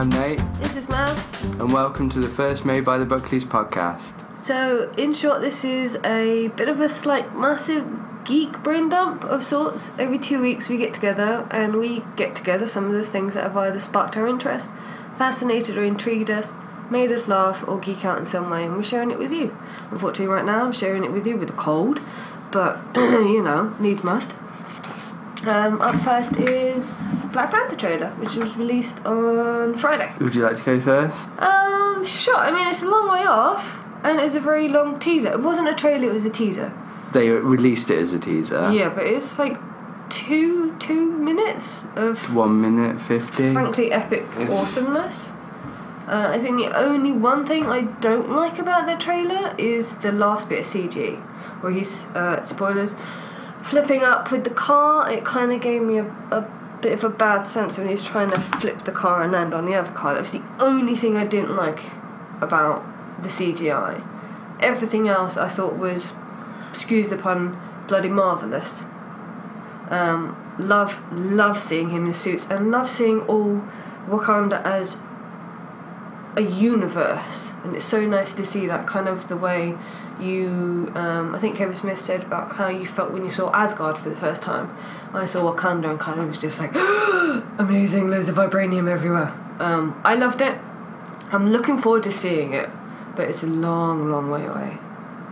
am Nate, This is Maz. and welcome to the first Made by the Buckleys podcast. So, in short, this is a bit of a slight massive geek brain dump of sorts. Every two weeks we get together and we get together some of the things that have either sparked our interest, fascinated or intrigued us, made us laugh or geek out in some way, and we're sharing it with you. Unfortunately, right now I'm sharing it with you with a cold, but you know, needs must. Um, up first is Black Panther trailer, which was released on Friday. Would you like to go first? Um, sure. I mean, it's a long way off, and it's a very long teaser. It wasn't a trailer; it was a teaser. They released it as a teaser. Yeah, but it's like two two minutes of One minute fifty. frankly epic awesomeness. Uh, I think the only one thing I don't like about the trailer is the last bit of CG, where he's uh, spoilers flipping up with the car. It kind of gave me a, a bit of a bad sense when he's trying to flip the car and land on the other car. That's the only thing I didn't like about the CGI. Everything else I thought was, excuse the pun, bloody marvelous. Um, love, love seeing him in suits and love seeing all Wakanda as a universe, and it's so nice to see that kind of the way you. Um, I think Kevin Smith said about how you felt when you saw Asgard for the first time. I saw Wakanda and kind of was just like amazing, loads of vibranium everywhere. Um, I loved it. I'm looking forward to seeing it, but it's a long, long way away.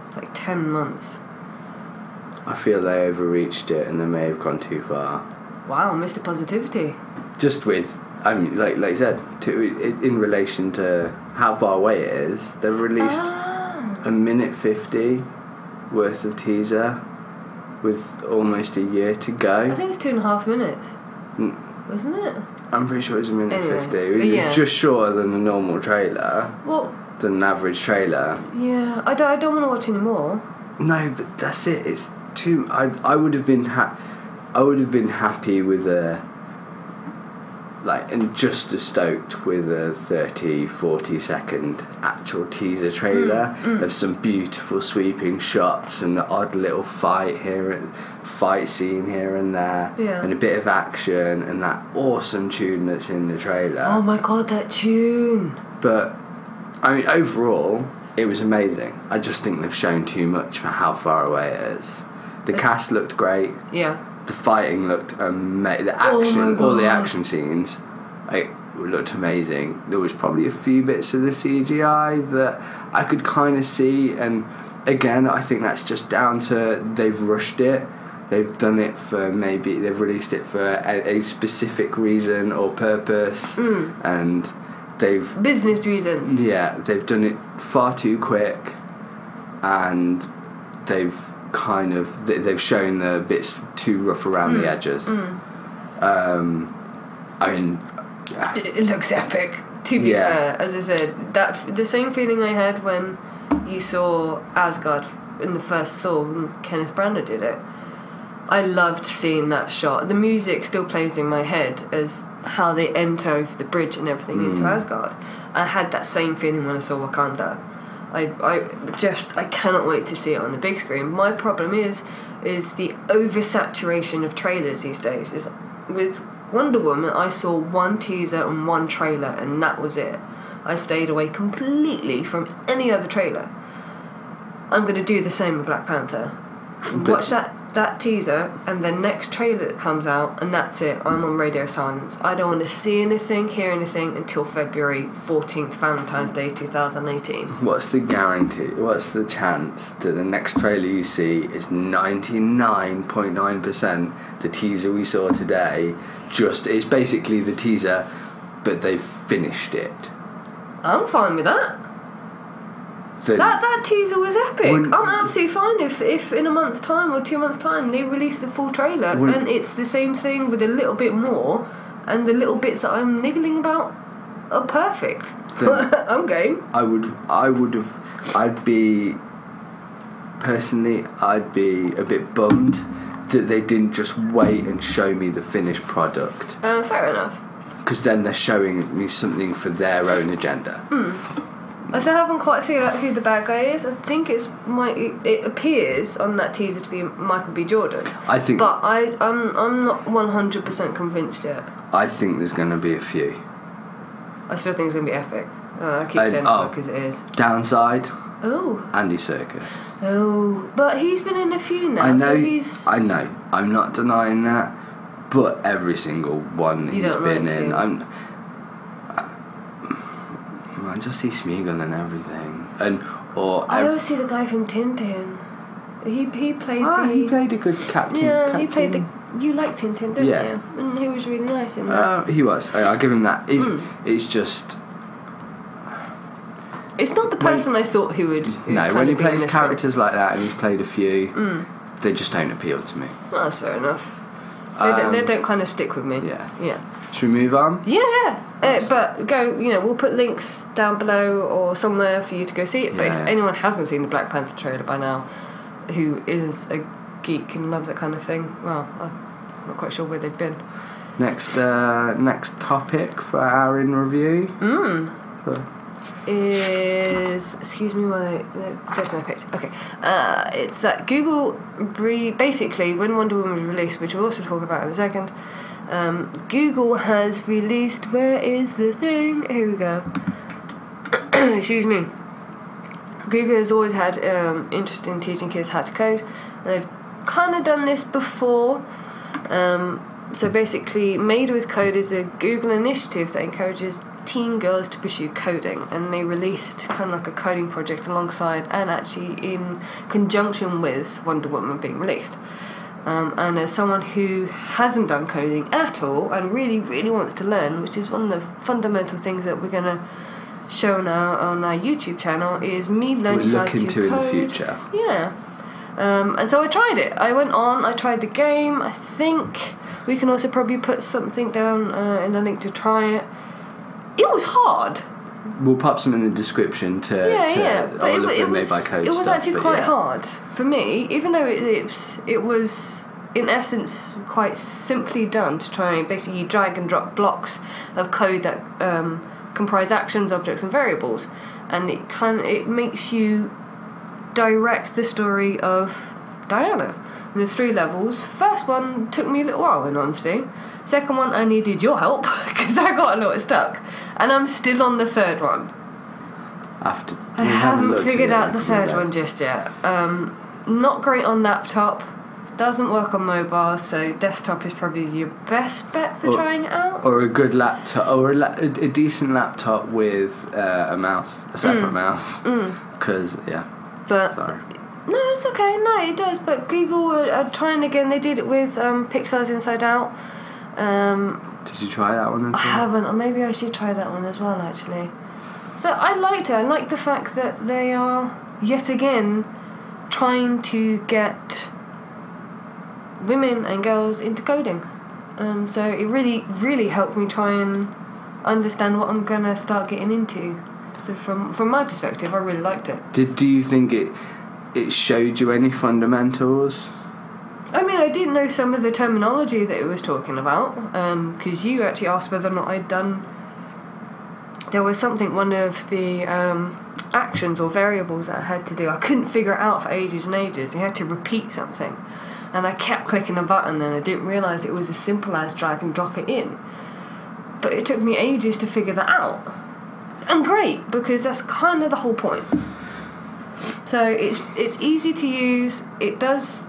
It's like ten months. I feel they overreached it and they may have gone too far. Wow, Mr. Positivity. Just with, I mean, like like I said, to in relation to how far away it is, they've released Ah. a minute fifty worth of teaser with almost a year to go. I think it's two and a half minutes, Mm. wasn't it? I'm pretty sure it was a minute Anyway, fifty. It but was yeah. just shorter than a normal trailer, Well, than an average trailer. yeah, I don't, I don't want to watch anymore. No, but that's it. It's too. I I would have been ha- I would have been happy with a like and just as stoked with a 30 40 second actual teaser trailer mm, mm. of some beautiful sweeping shots and the odd little fight here and fight scene here and there Yeah. and a bit of action and that awesome tune that's in the trailer Oh my god, that tune! but I mean, overall, it was amazing. I just think they've shown too much for how far away it is. The cast looked great. Yeah. The fighting looked amazing. The Oh action, my all the action scenes, it looked amazing. There was probably a few bits of the CGI that I could kind of see, and again, I think that's just down to they've rushed it. They've done it for maybe they've released it for a, a specific reason or purpose, Mm. and they've Business reasons. yeah, they've done it far too quick, and they've kind of they- they've shown the bits too rough around Mm. the edges. Um, I mean, It, it looks epic. To be Yeah. fair, as I said, that the same feeling I had when you saw Asgard in the first Thor when Kenneth Branagh did it. I loved seeing that shot. The music still plays in my head as how they enter over the bridge and everything into Asgard. I had that same feeling when I saw Wakanda. I, I just I cannot wait to see it on the big screen. My problem is is the oversaturation of trailers these days. Is with Wonder Woman I saw one teaser and one trailer and that was it. I stayed away completely from any other trailer. I'm gonna do the same with Black Panther. But- Watch that that teaser and the next trailer that comes out and that's it. I'm on radio silence. I don't want to see anything, hear anything until February 14th, Valentine's Day 2018. what's the guarantee? What's the chance that the next trailer you see is ninety nine point nine percent the teaser we saw today? Just it's basically the teaser, but they've finished it. I'm fine with that. That that teaser was epic. When- I'm absolutely fine if if in a month's time or two months' time they release the full trailer When- and it's the same thing with a little bit more, and the little bits that I'm niggling about are perfect. I'm game. I would I would have I'd be personally I'd be a bit bummed that they didn't just wait and show me the finished product Uh, fair enough. because then they're showing me something for their own agenda. I still haven't quite figured out who the bad guy is. I think it's my. It appears on that teaser to be Michael B. Jordan, I think but I I'm I'm not one hundred percent convinced yet. I think there's going to be a few. I still think it's gonna be epic. Uh, I keep And- saying oh. it because it is. Downside, Oh, Andy Serkis. oh, but he's been in a few now, I know. so he's. I know. I'm not denying that. But every single one You he's been like in, him. I'm. I just see Smeagol and everything, and or I always see the guy from Tintin. He he played ah, the. he played a good captain. yeah, he played the. You liked Tintin, didn't Yeah. you? And he was really nice in that. Uh, he was. I, I'll give him that. It's, Mm. it's just it's not the when- person I thought he would. no. When he of be in plays characters like that, and he's played a few, Mm. they just don't appeal to me. Well, that's fair enough. They, don't- they Um, don't kind of stick with me. Yeah. Yeah. Should we move on? Yeah, yeah. Uh, but go, you know, we'll put links down below or somewhere for you to go see it. But Yeah. if anyone hasn't seen the Black Panther trailer by now, who is a geek and loves that kind of thing, well, I'm not quite sure where they've been. Next, uh, next topic for our in review. Mm. Is excuse me while I there's my picture. Okay, uh, it's that Google re- basically when Wonder Woman was released, which we'll also talk about in a second. Um, Google has released. Where is the thing? Here we go. excuse me. Google has always had um, interest in teaching kids how to code, and they've kind of done this before. Um, so basically, Made with Code is a Google initiative that encourages teen girls to pursue coding, and they released kind of like a coding project alongside and actually in conjunction with Wonder Woman being released. Um, and as someone who hasn't done coding at all and really, really wants to learn, which is one of the fundamental things that we're gonna show now on our YouTube channel, is me We're learning how looking to to in the future. Yeah. Um, and so I tried it. I went on, I tried the game. I think we can also probably put something down uh, in the link to try it. It was hard. We'll pop some in the description to, yeah, to yeah. all But of wa- the it made by code it was stuff, actually quite yeah. hard for me, even though it, it, was, it was, in essence, quite simply done to try and basically drag and drop blocks of code that um, comprise actions, objects, and variables. And it kind it makes you direct the story of Diana. And the three levels. First one took me a little while, in honesty. Second one, I needed your help because I got a little stuck, and I'm still on the third one. After I haven't at figured out the a couple of third one just yet. Um, not great on laptop. Doesn't work on mobile, so desktop is probably your best bet for Or- trying it out. Or a good laptop, or a, la- a, a decent laptop with uh, a mouse, a separate mouse. Because yeah, Mm. But sorry. No, it's okay. No, it does. But Google are, are trying again. They did it with um, Pixar's Inside Out. Um, Did you try that one? I haven't, or maybe I should try that one as well, actually. But I liked it. I like the fact that they are yet again trying to get women and girls into coding. Um, so it really, really helped me try and understand what I'm gonna start getting into. So from from my perspective, I really liked it. Did do you think it it showed you any fundamentals? I mean, I didn't know some of the terminology that it was talking about, because you actually asked whether or not I'd done. There was something, one of the um, actions or variables that I had to do. I couldn't figure it out for ages and ages. You had to repeat something. And I kept clicking a button and I didn't realise it was as simple as drag and drop it in. But it took me ages to figure that out. And great, because that's kind of the whole point. So it's it's easy to use. It does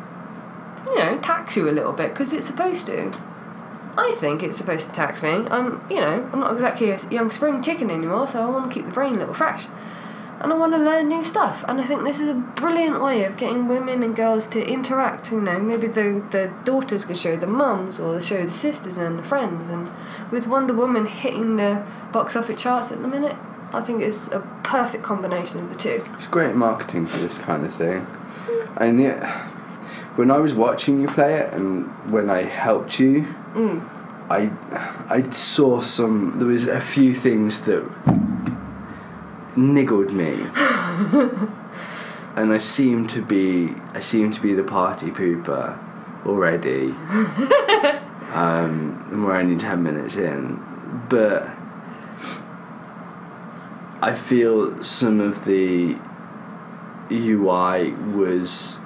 you know, tax you a little bit because it's supposed to. I think it's supposed to tax me. I'm, you know, I'm not exactly a young spring chicken anymore, so I want to keep the brain a little fresh. And I want to learn new stuff. And I think this is a brilliant way of getting women and girls to interact. You know, maybe the, the daughters could show the mums or the show the sisters and the friends. And with Wonder Woman hitting the box office charts at the minute, I think it's a perfect combination of the two. It's great marketing for this kind of thing. And yeah, when I was watching you play it, and when I helped you, Mm. I I saw some. There was a few things that niggled me, and I seem to be I seem to be the party pooper already. um, and we're only ten minutes in, but I feel some of the UI was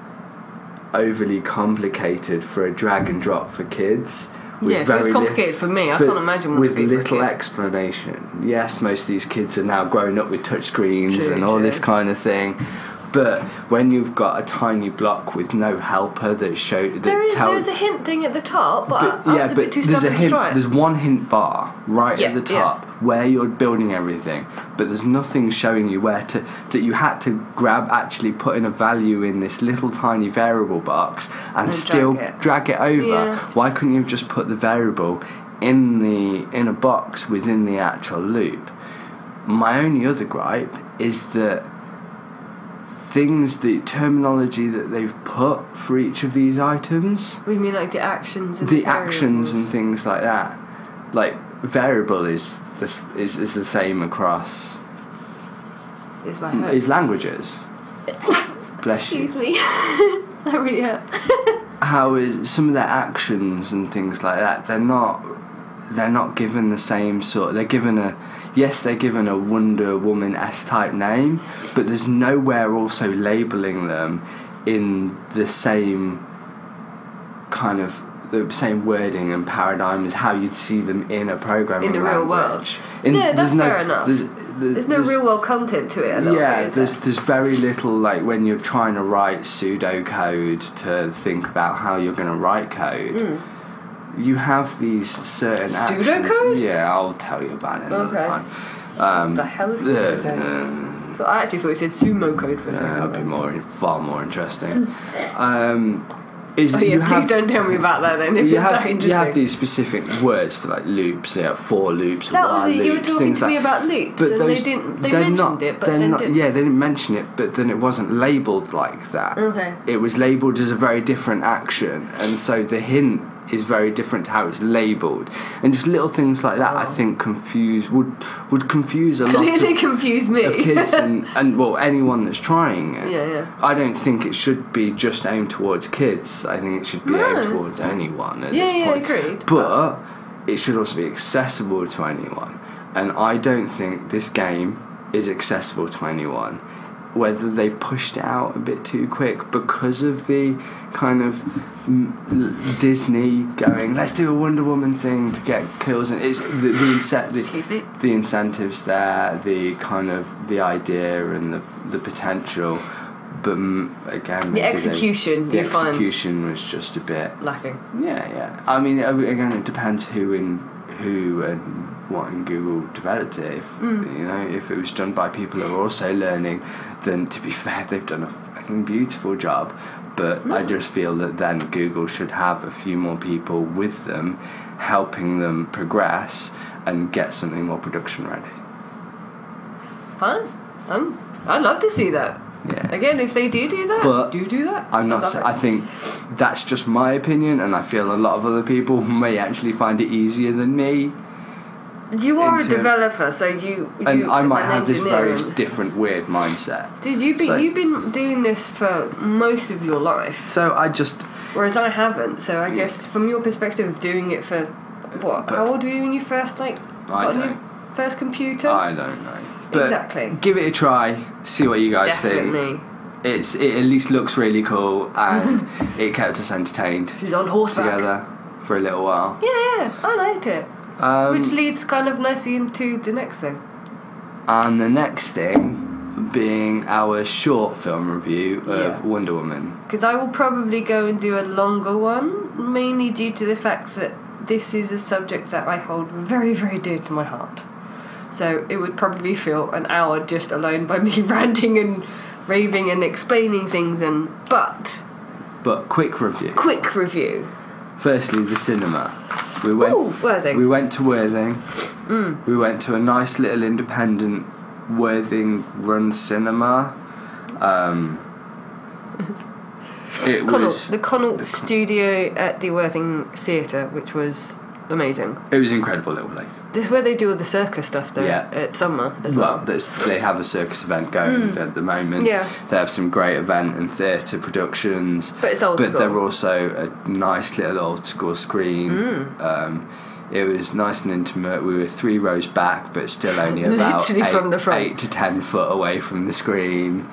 overly complicated for a drag and drop for kids with Yeah, if it was li- complicated for me, I for- can't imagine what with it'd for a little explanation. Yes, most of these kids are now growing up with touch screens and all this kind of thing. But when you've got a tiny block with no helper that show that There is tells there's a hint thing at the top, but, but, I, yeah, but there's a to hint. There's one hint bar right Yeah, at the yeah. top where you're building everything, but there's nothing showing you where to that you had to grab. Actually, put in a value in this little tiny variable box and, And still drag it. drag it over. Yeah. Why couldn't you have just put the variable in the in a box within the actual loop? My only other gripe is that things, the terminology that they've put for each of these items we mean like the actions and the actions and things like that. Like variable is this is, is the same across is my mm, hope. is languages. Bless you. Excuse you. me. Hurry up. How is some of their actions and things like that? They're not they're not given the same sort. They're given a yes, they're given a Wonder Woman S type name, but there's nowhere also labeling them in the same kind of the same wording and paradigm as how you'd see them in a programming In the real world. language. In, Yeah, that's there's no, fair enough. There's, There's no real world content to it. Yeah, bit, there's there? there's very little like when you're trying to write pseudocode to think about how you're going to write code. Hmm. You have these certain actions. Pseudocode? Yeah, I'll tell you about it another Okay. time. Um, the hell is uh, pseudocode? So I actually thought you said sumo code for a uh, that'd be more far more interesting. um, is Oh yeah, you please have don't tell me about that then. If you it's that have, interesting. you have these specific words for like loops, yeah, for loops, that was it. You were loops, talking to me like about loops, and they didn't. They mentioned not, it, but then not, didn't. yeah, they didn't mention it, but then it wasn't labelled like that. Okay. It was labelled as a very different action, and so the hint is very different to how it's labelled, and just little things like that. I Oh. think confuse would would confuse a lot Clearly of, confused me. of kids and, and well anyone that's trying it. yeah, yeah. I don't think it should be just aimed towards kids. I think it should be aimed towards anyone at Yeah, this yeah, point. agreed. But it should also be accessible to anyone. And I don't think this game is accessible to anyone. Whether they pushed out a bit too quick because of the kind of Disney going, let's do a Wonder Woman thing to get kills, and it's the the, the, the incentives there, the kind of the idea and the the potential, but again, they- execution, the you find- execution was just a bit. Lacking. Yeah, yeah. I mean, again, it depends who in who and what in Google developed it. If Mm. you know, if it was done by people who are also learning, then to be fair, they've done a fucking beautiful job. But I Mm. just feel that then Google should have a few more people with them, helping them progress and get something more production ready. Fine. Um, I'd love to see that. Yeah. Again, if they do do that, But do do that. I'm not. sa- I think that's just my opinion, and I feel a lot of other people may actually find it easier than me. You are a into- developer, so you. and I might an have this engineer very and- different, weird mindset. Dude, you've been So- you've been doing this for most of your life, So I just, whereas I haven't. So I guess from your perspective of doing it for what? But- how old were you when you first like I got a new first computer? I don't know. But Exactly. Give it a try. See what you guys think. Definitely. It's it at least looks really cool, and it kept us entertained She's on horseback. together for a little while. Yeah, yeah, I liked it. Um, Which leads kind of nicely into the next thing. and the next thing being our short film review of Yeah. Wonder Woman. Because I will probably go and do a longer one, mainly due to the fact that this is a subject that I hold very, very dear to my heart. So it would probably feel an hour just alone by me ranting and raving and explaining things and but But quick review. quick review. Firstly, the cinema. We went. Ooh, Worthing. We went to Worthing. Mm. We went to a nice little independent Worthing run cinema. Um, it Connaught, was the Connaught studio at the Worthing Theatre, which was amazing. it was an incredible little place. This is where they do all the circus stuff though Yeah. at summer as Well, well. they have a circus event going at the moment. Mm. Yeah. They have some great event and theatre productions. But it's old but school. they're also a nice little old school screen. Mm. Um, it was nice and intimate. We were three rows back, but still only about eight, from the front. eight to ten foot away from the screen.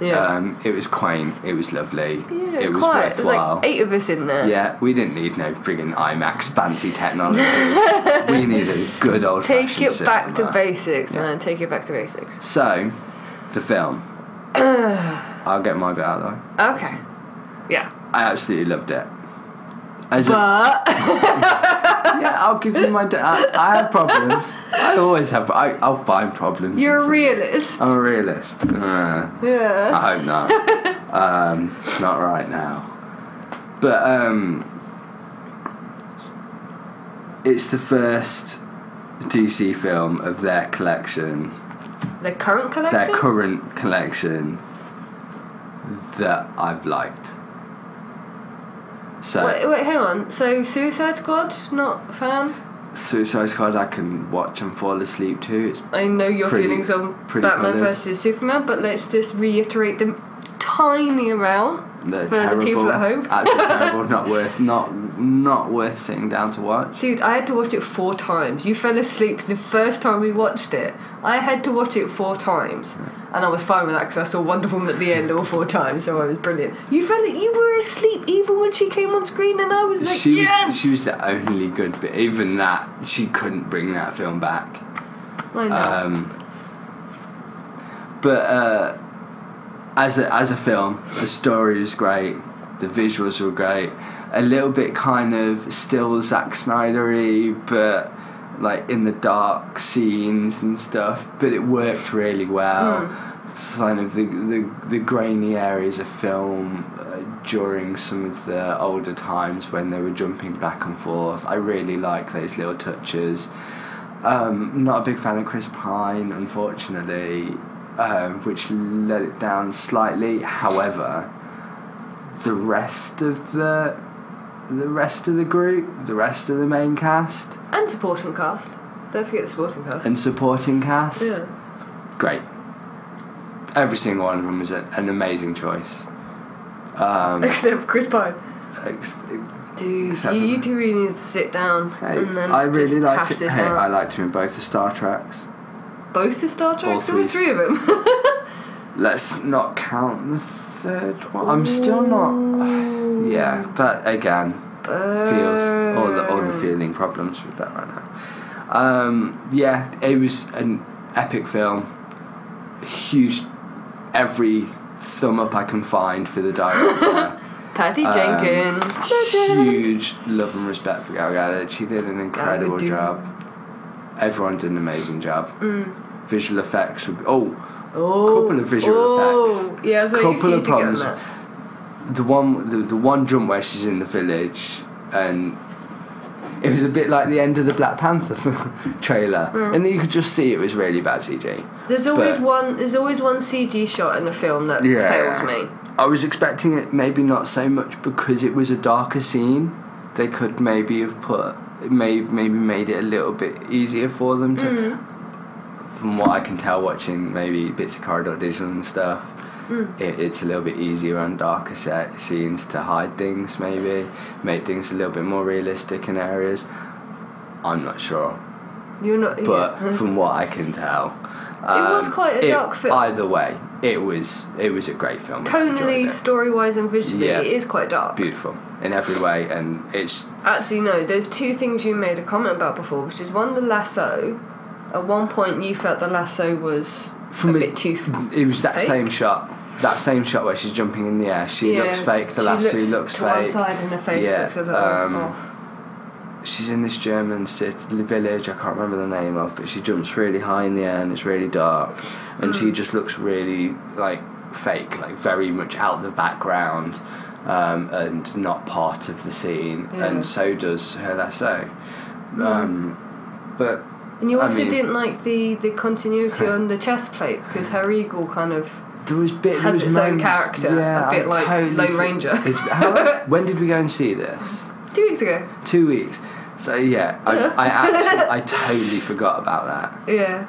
Yeah. Um, it was quaint. It was lovely. Yeah, it it's was quiet. There's worthwhile. like eight of us in there. Yeah, we didn't need no friggin' IMAX fancy technology. we needed good old fashioned Take it back to basics, Yeah. man. Take it back to basics. So, the film. I'll get my bit out of the way. Okay. Yeah. I absolutely loved it. As a, But yeah, I'll give you my. I have problems. I always have. I, I'll find problems. you're a realist. I'm a realist. Uh, yeah. I hope not. um, not right now. But um, it's the first DC film of their collection, Their current collection. their current collection, that I've liked. So Wait, wait, hang on. So Suicide Squad, not a fan. Suicide Squad, I can watch and fall asleep to. It's I know your Pretty- feelings on Batman versus Superman, but let's just reiterate them tiny amount. They're For the terrible. people at home. Absolutely terrible. Not worth. Not not worth sitting down to watch. Dude, I had to watch it four times. You fell asleep the first time we watched it. I had to watch it four times, and I was fine with that because I saw Wonder Woman at the end all four times, so I was brilliant. You fell, you were asleep even when she came on screen, and I was like, she yes. was she was the only good bit. Even that, she couldn't bring that film back. I know. Um, but uh, as a as a film, the story was great. The visuals were great. A little bit kind of still Zack Snydery, but like in the dark scenes and stuff. But it worked really well. Kind of the, the the grainy areas of film uh, during some of the older times when they were jumping back and forth. I really like those little touches. Um, not a big fan of Chris Pine, unfortunately, um, which let it down slightly. However, the rest of the the rest of the group, the rest of the main cast and supporting cast. Don't forget the supporting cast. and supporting cast, yeah. great. Every single one of them was a, an amazing choice. Um, Except for Chris Pine. ex- Dude, you, you two really need to sit down hey, and then I really just liked hash it. this Hey, out. I liked him in both the Star Treks. Both the Star Treks? There were three. of them. Let's not count the third one. I'm still not. Yeah, that again feels all the all the feeling problems with that right now. Um, yeah, it was an epic film. Huge, every thumb up I can find for the director. Patty Um, Jenkins. Huge love and respect for Gal Gadot. She did an incredible job. Everyone did an amazing job. Visual effects would be, oh Oh, couple of visual oh, effects. Yeah, so Couple of to get on problems. the one the, the one jump where she's in the village and it was a bit like the end of the Black Panther trailer Hmm. and then you could just see it was really bad CG There's always But- one. There's always one CG shot in a film that Yeah. fails me. I was expecting it maybe not so much because it was a darker scene they could maybe have put may, maybe made it a little bit easier for them to Hmm. From what I can tell watching maybe bits of Corridor Digital and stuff Hmm. it, it's a little bit easier on darker set scenes to hide things maybe make things a little bit more realistic in areas I'm not sure You're not. but yeah. from what I can tell it was um, quite a it- dark film. either way it was it was a great film tonally, story wise, and visually, Yeah. it is quite dark. beautiful in every way and it's Actually, no. There's two things you made a comment about before, which is one, the lasso. At one point, you felt the lasso was From a a- bit too. F- it was that Fake? same shot that same shot where she's jumping in the air she yeah, looks fake the lasso looks, looks, to one fake side and her face Yeah, looks a little um, off. she's in this German city village I can't remember the name of but she jumps really high in the air and it's really dark and Mm. she just looks really like fake like very much out of the background um, and not part of the scene Yeah. and so does her lasso um, but And you I also mean- didn't like the, the continuity on the chest plate because her eagle kind of there was bit Has there was its own character, yeah, a bit I like totally Lone Ranger. how, when did we go and see this? Two weeks ago. two weeks. So yeah I, I actually I totally forgot about that. Yeah.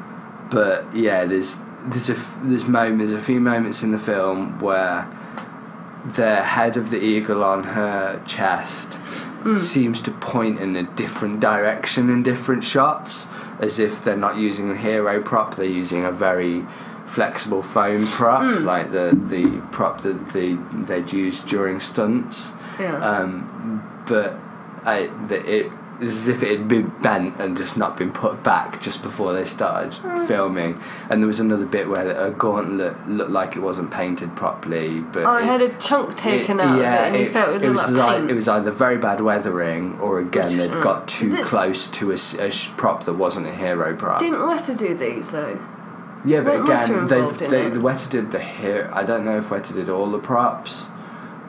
but yeah, there's there's a there's moments, a few moments in the film where the head of the eagle on her chest mm. seems to point in a different direction in different shots, as if they're not using a hero prop, they're using a very flexible foam prop, Mm. like the the prop that the they'd use during stunts. Yeah. Um, but I, the, it as if it had been bent and just not been put back just before they started Mm. filming. And there was another bit where a gauntlet looked like it wasn't painted properly, but oh, it it, had a chunk taken out of it, and you felt it, it was like paint. it was either very bad weathering or again they'd mm. got too it- close to a, sh- prop that wasn't a hero prop. Didn't Weta do these though? yeah, but weren't again, they they it? Weta did the hero. I don't know if Weta did all the props,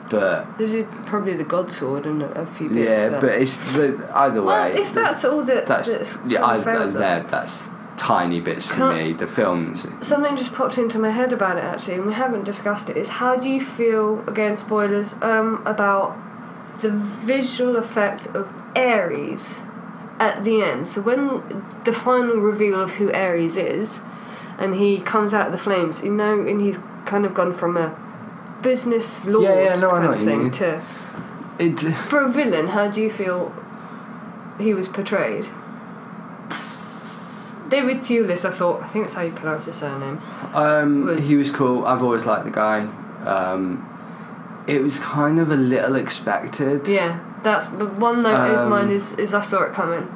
but did probably the God Sword and a, few bits. yeah, but, but it's the, either well, way. if that's all that that's that's yeah, I, there. That's tiny bits for Can't- me. The films. Something just popped into my head about it actually, and we haven't discussed it. Is how do you feel again? Spoilers um, about the visual effect of Ares at the end. So when the final reveal of who Ares is, and he comes out of the flames, you know, and he's kind of gone from a business lord Yeah, yeah, no, I kind know of you thing to It, for a villain. How do you feel he was portrayed? David Thewlis, I thought. I think that's how you pronounce his surname. Um, was- he was cool. I've always liked the guy. Um, it was kind of a little expected. Yeah, that's the one note is Um, mine is is I saw it coming.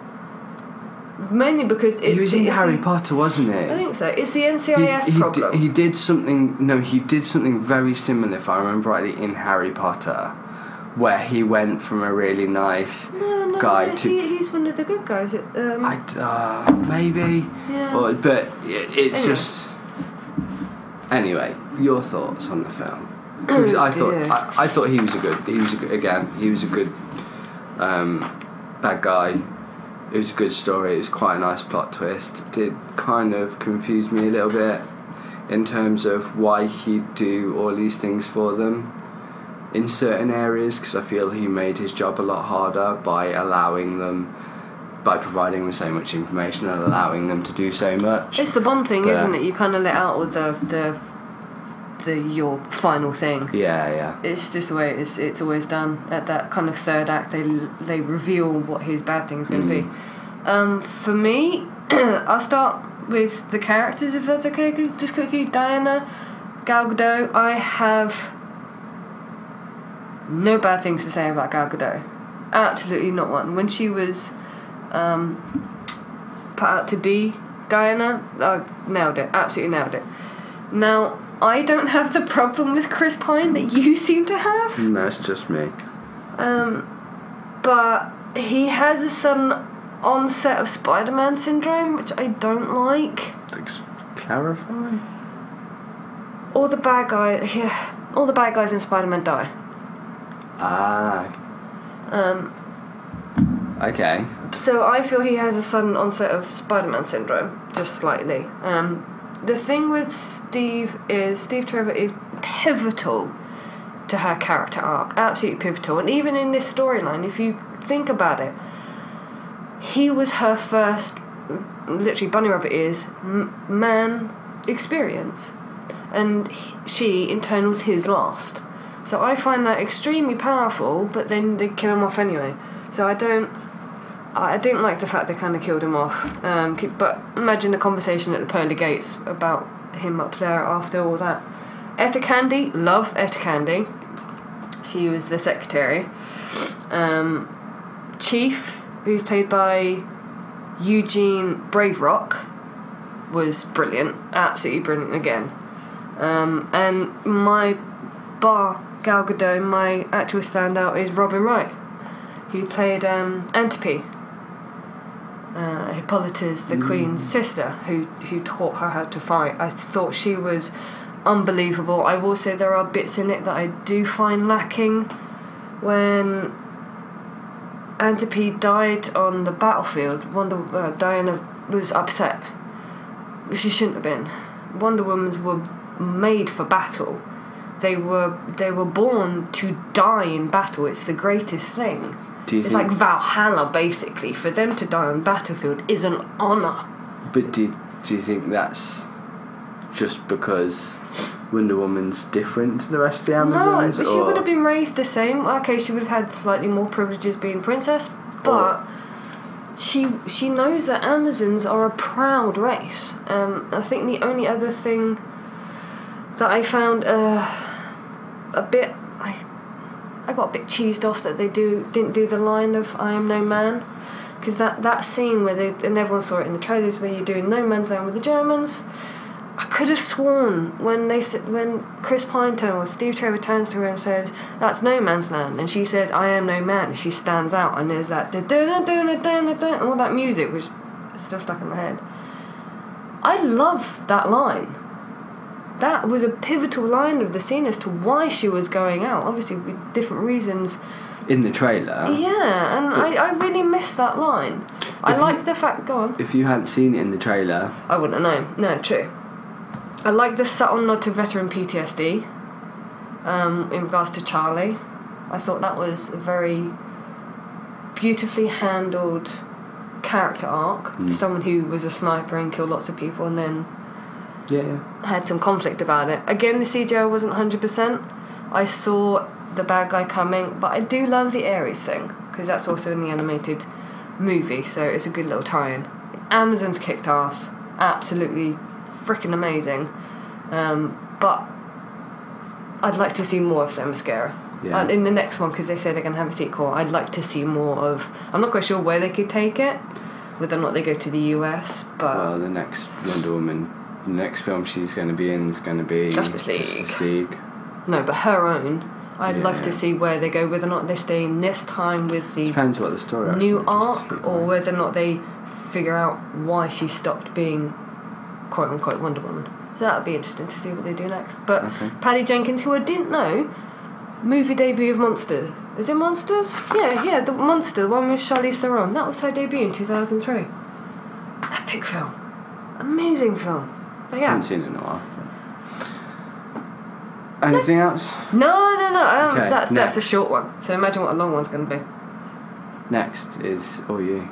Mainly because it's he was in it's Harry the, Potter, wasn't it? I think so. It's the he, NCIS he, problem. Did, he did something. No, he did something very similar, if I remember rightly, in Harry Potter, where he went from a really nice no, no, guy no, to- he, he's one of the good guys. It, um, I uh, maybe, yeah. or, but it, it's Anyway. just. Anyway, your thoughts on the film? Because I thought Oh. I, I thought he was a good. He was a good, again. He was a good um, bad guy. It was a good story. It was quite a nice plot twist. It did kind of confuse me a little bit in terms of why he'd do all these things for them in certain areas because I feel he made his job a lot harder by allowing them by providing them so much information and allowing them to do so much. it's the Bond thing, Yeah. isn't it? You kind of let out with the the the your final thing. yeah, yeah. It's just the way it's it's always done at that kind of third act. They they reveal what his bad thing's going to Mm. be. Um, for me, I'll start with the characters if that's okay. Just quickly, Diana, Gal Gadot. I have no bad things to say about Gal Gadot. Absolutely not one. When she was um, put out to be Diana, I nailed it. Absolutely nailed it. Now, I don't have the problem with Chris Pine that you seem to have. No, it's just me. Um, but he has a sudden onset of Spider-Man syndrome, which I don't like. Ex- clarify. All the bad guys, yeah, all the bad guys in Spider-Man die. Ah, Um, okay. so I feel he has a sudden onset of Spider-Man syndrome, just slightly. Um, the thing with Steve is Steve Trevor is pivotal to her character arc, absolutely pivotal. And even in this storyline, if you think about it, he was her first, literally bunny rabbit m- man experience, and he, she in turn was his last. So I find that extremely powerful, but then they kill him off anyway. So I don't. I didn't like the fact they kind of killed him off. Um, ki- but imagine the conversation at the pearly gates about him up there after all that. Etta Candy, love Etta Candy. She was the secretary. Um, Chief, who's played by Eugene Brave Rock, was brilliant. Absolutely brilliant again. Um, and my bar Gal Gadot, my actual standout is Robin Wright, who played um, uh, Hippolyta's the Queen's sister, who who taught her how to fight. I thought she was unbelievable. I will say there are bits in it that I do find lacking. When Antiope died on the battlefield, Wonder uh, Diana was upset. She shouldn't have been. Wonder Womans were made for battle. They were they were born to die in battle. It's the greatest thing. Do you It's think? like Valhalla, basically. For them to die on battlefield is an honor. but do do you think that's just because Wonder Woman's different to the rest of the Amazons? No, but she would have been raised the same. Okay, she would have had slightly more privileges being princess, but she she knows that Amazons are a proud race. Um, I think the only other thing that I found uh, a bit. I, I got a bit cheesed off that they do didn't do the line of "I am no man," because that that scene where they and everyone saw it in the trailers where you're doing no man's land with the Germans. I could have sworn when they when Chris Pine or Steve Trevor turns to her and says that's no man's land, and she says I am no man, and she stands out, and there's that and all that music is still stuck in my head. I love that line. That was a pivotal line of the scene as to why she was going out. Obviously, with different reasons. In the trailer, Yeah, and I, I really missed that line. I like you- the fact. Go on. if you hadn't seen it in the trailer, I wouldn't know. No, true. I like the subtle nod to veteran PTSD um, in regards to Charlie. I thought that was a very beautifully handled character arc for someone who was a sniper and killed lots of people and then yeah, yeah. had some conflict about it. Again, the CGI wasn't 100%. I saw the bad guy coming, but I do love the Ares thing because that's also in the animated movie, so it's a good little tie in. Amazon's kicked ass. Absolutely freaking amazing. Um, but I'd like to see more of Themyscira. Yeah. And in the next one, because they say they're going to have a sequel, I'd like to see more of. I'm not quite sure where they could take it, whether or not they go to the US, but. Well, the next Wonder Woman, the next film she's going to be in is going to be Justice League. Justice League. No, but her own. I'd love to see where they go, whether or not they stay in this time with the Depends what the story. new arc, or whether or not they figure out why she stopped being quote unquote Wonder Woman. So that would be interesting to see what they do next. But Okay. Patty Jenkins, who I didn't know, movie debut of Monster. Is it Monsters? Yeah, yeah, the Monster, the one with Charlize Theron. That was her debut in 2003. Epic film. Amazing film. But I haven't seen it in a while. Anything else? No, no, no. Um, Okay, that's that's a short one. So imagine what a long one's going to be. Next is all you.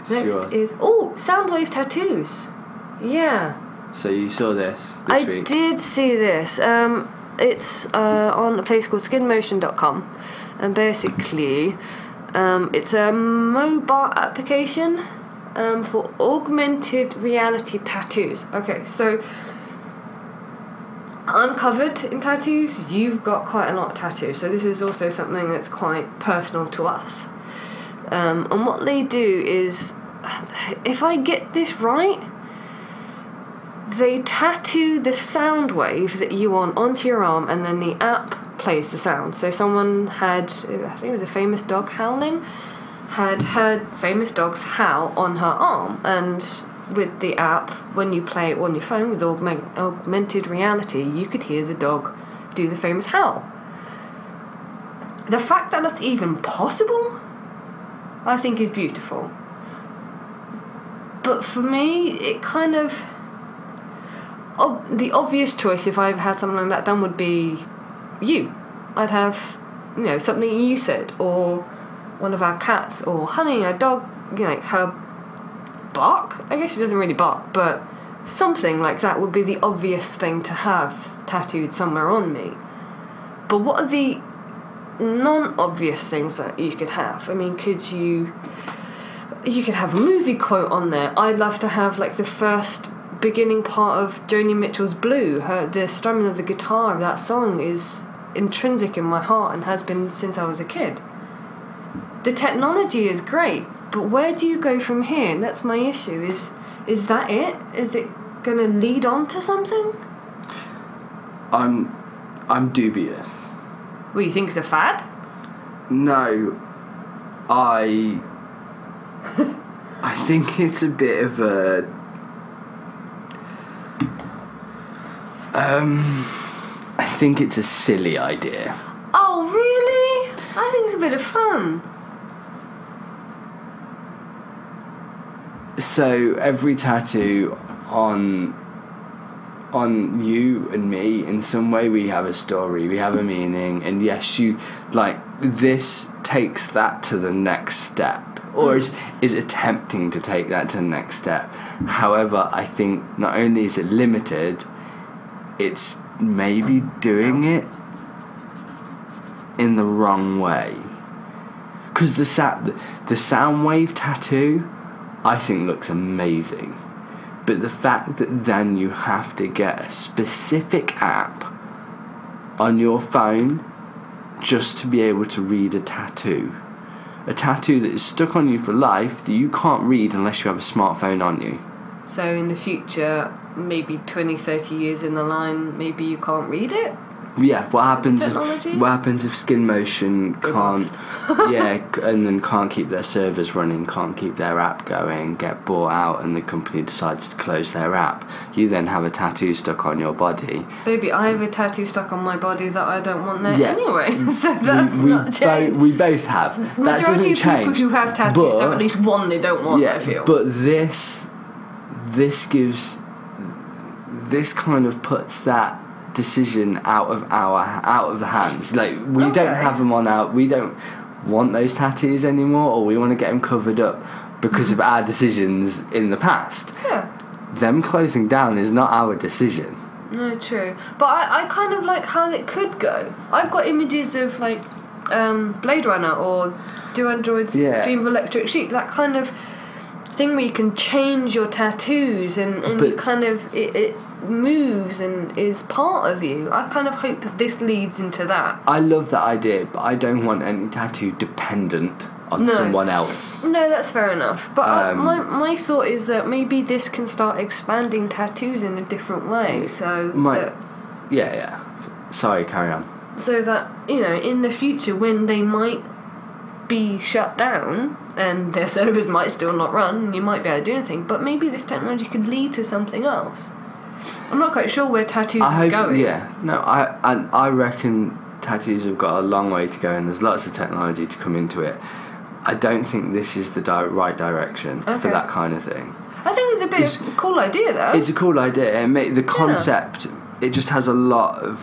It's Next is oh, Soundwave tattoos. Yeah, So you saw this this I week. did see this. Um, it's uh, on a place called SkinMotion.com, and basically, um, it's a mobile application um, for augmented reality tattoos. Okay, so I'm covered in tattoos. You've got quite a lot of tattoos, so this is also something that's quite personal to us. Um, and what they do is, if I get this right, they tattoo the sound waves that you want onto your arm, and then the app plays the sound. So someone had, I think it was a famous dog howling, had heard famous dogs howl on her arm, and with the app, when you play it on your phone with augment- augmented reality, you could hear the dog do the famous howl. The fact that that's even possible, I think, is beautiful. But for me, it kind of. The obvious choice if I've had something like that done would be you. I'd have, you know, something you said, or one of our cats, or honey, a dog, you know, her bark. I guess she doesn't really bark, but something like that would be the obvious thing to have tattooed somewhere on me. But what are the non obvious things that you could have? I mean, could you. You could have a movie quote on there. I'd love to have, like, the first beginning part of Joni Mitchell's Blue. Her, the strumming of the guitar of that song is intrinsic in my heart and has been since I was a kid. The technology is great, but where do you go from here? And that's my issue. Is is that it? Is it going to lead on to something? I'm I'm dubious. What you think it's a fad? No, I I think it's a bit of a um I think it's a silly idea. Oh, really? I think it's a bit of fun. So every tattoo on on you and me in some way we have a story, we have a meaning, and yes, you like this takes that to the next step. Or hmm. is, is attempting to take that to the next step. However, I think not only is it limited, it's maybe doing it in the wrong way. Because the, sa- the, the sound wave tattoo, I think looks amazing. But the fact that then you have to get a specific app on your phone just to be able to read a tattoo. A tattoo that is stuck on you for life that you can't read unless you have a smartphone on you. So in the future, maybe 20, 30 years in the line, maybe you can't read it? Yeah, what happens? Technology? what happens if Skin Motion can't? yeah, and then can't keep their servers running, can't keep their app going, get bought out, and the company decides to close their app. You then have a tattoo stuck on your body. Baby, I have a tattoo stuck on my body that I don't want there Yeah. anyway, so that's we, we, not changed. we both have. that Majority doesn't of people who have tattoos but- have at least one they don't want, yeah, I feel. but this, this gives, this kind of puts that decision out of our out of the hands. Like we don't have them on our. We don't want those tattoos anymore, or we want to get them covered up because of our decisions in the past. yeah. Them closing down is not our decision. No, true. But I, I kind of like how it could go. I've got images of like um, Blade Runner or Do Androids Yeah. Dream of Electric Sheep, that kind of thing where you can change your tattoos and, and you kind of it, it moves and is part of you. I kind of hope that this leads into that. I love that idea, but I don't want any tattoo dependent on No. someone else. No, that's fair enough. But I, Um, my my thought is that maybe this can start expanding tattoos in a different way. So My- that Yeah, yeah. Sorry, carry on. so that you know in the future when they might be shut down and their servers might still not run you might be able to do anything but maybe this technology could lead to something else i'm not quite sure where tattoos I is going yeah. No, I and I reckon tattoos have got a long way to go, and there's lots of technology to come into it. I don't think this is the di- right direction for that kind of thing. i think it's a bit It's- of a cool idea though It's a cool idea. and ma- the concept, it just has a lot of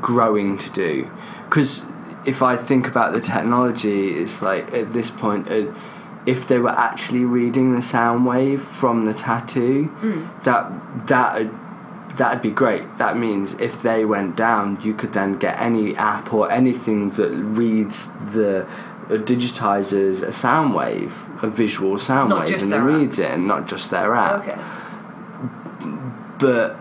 growing to do. Because if I think about the technology, it's like at this point, uh, if they were actually reading the sound wave from the tattoo, that that that'd be great. That means if they went down, you could then get any app or anything that reads the uh, digitizes a sound wave, a visual sound Not wave, and then app. reads it, and not just their app. okay But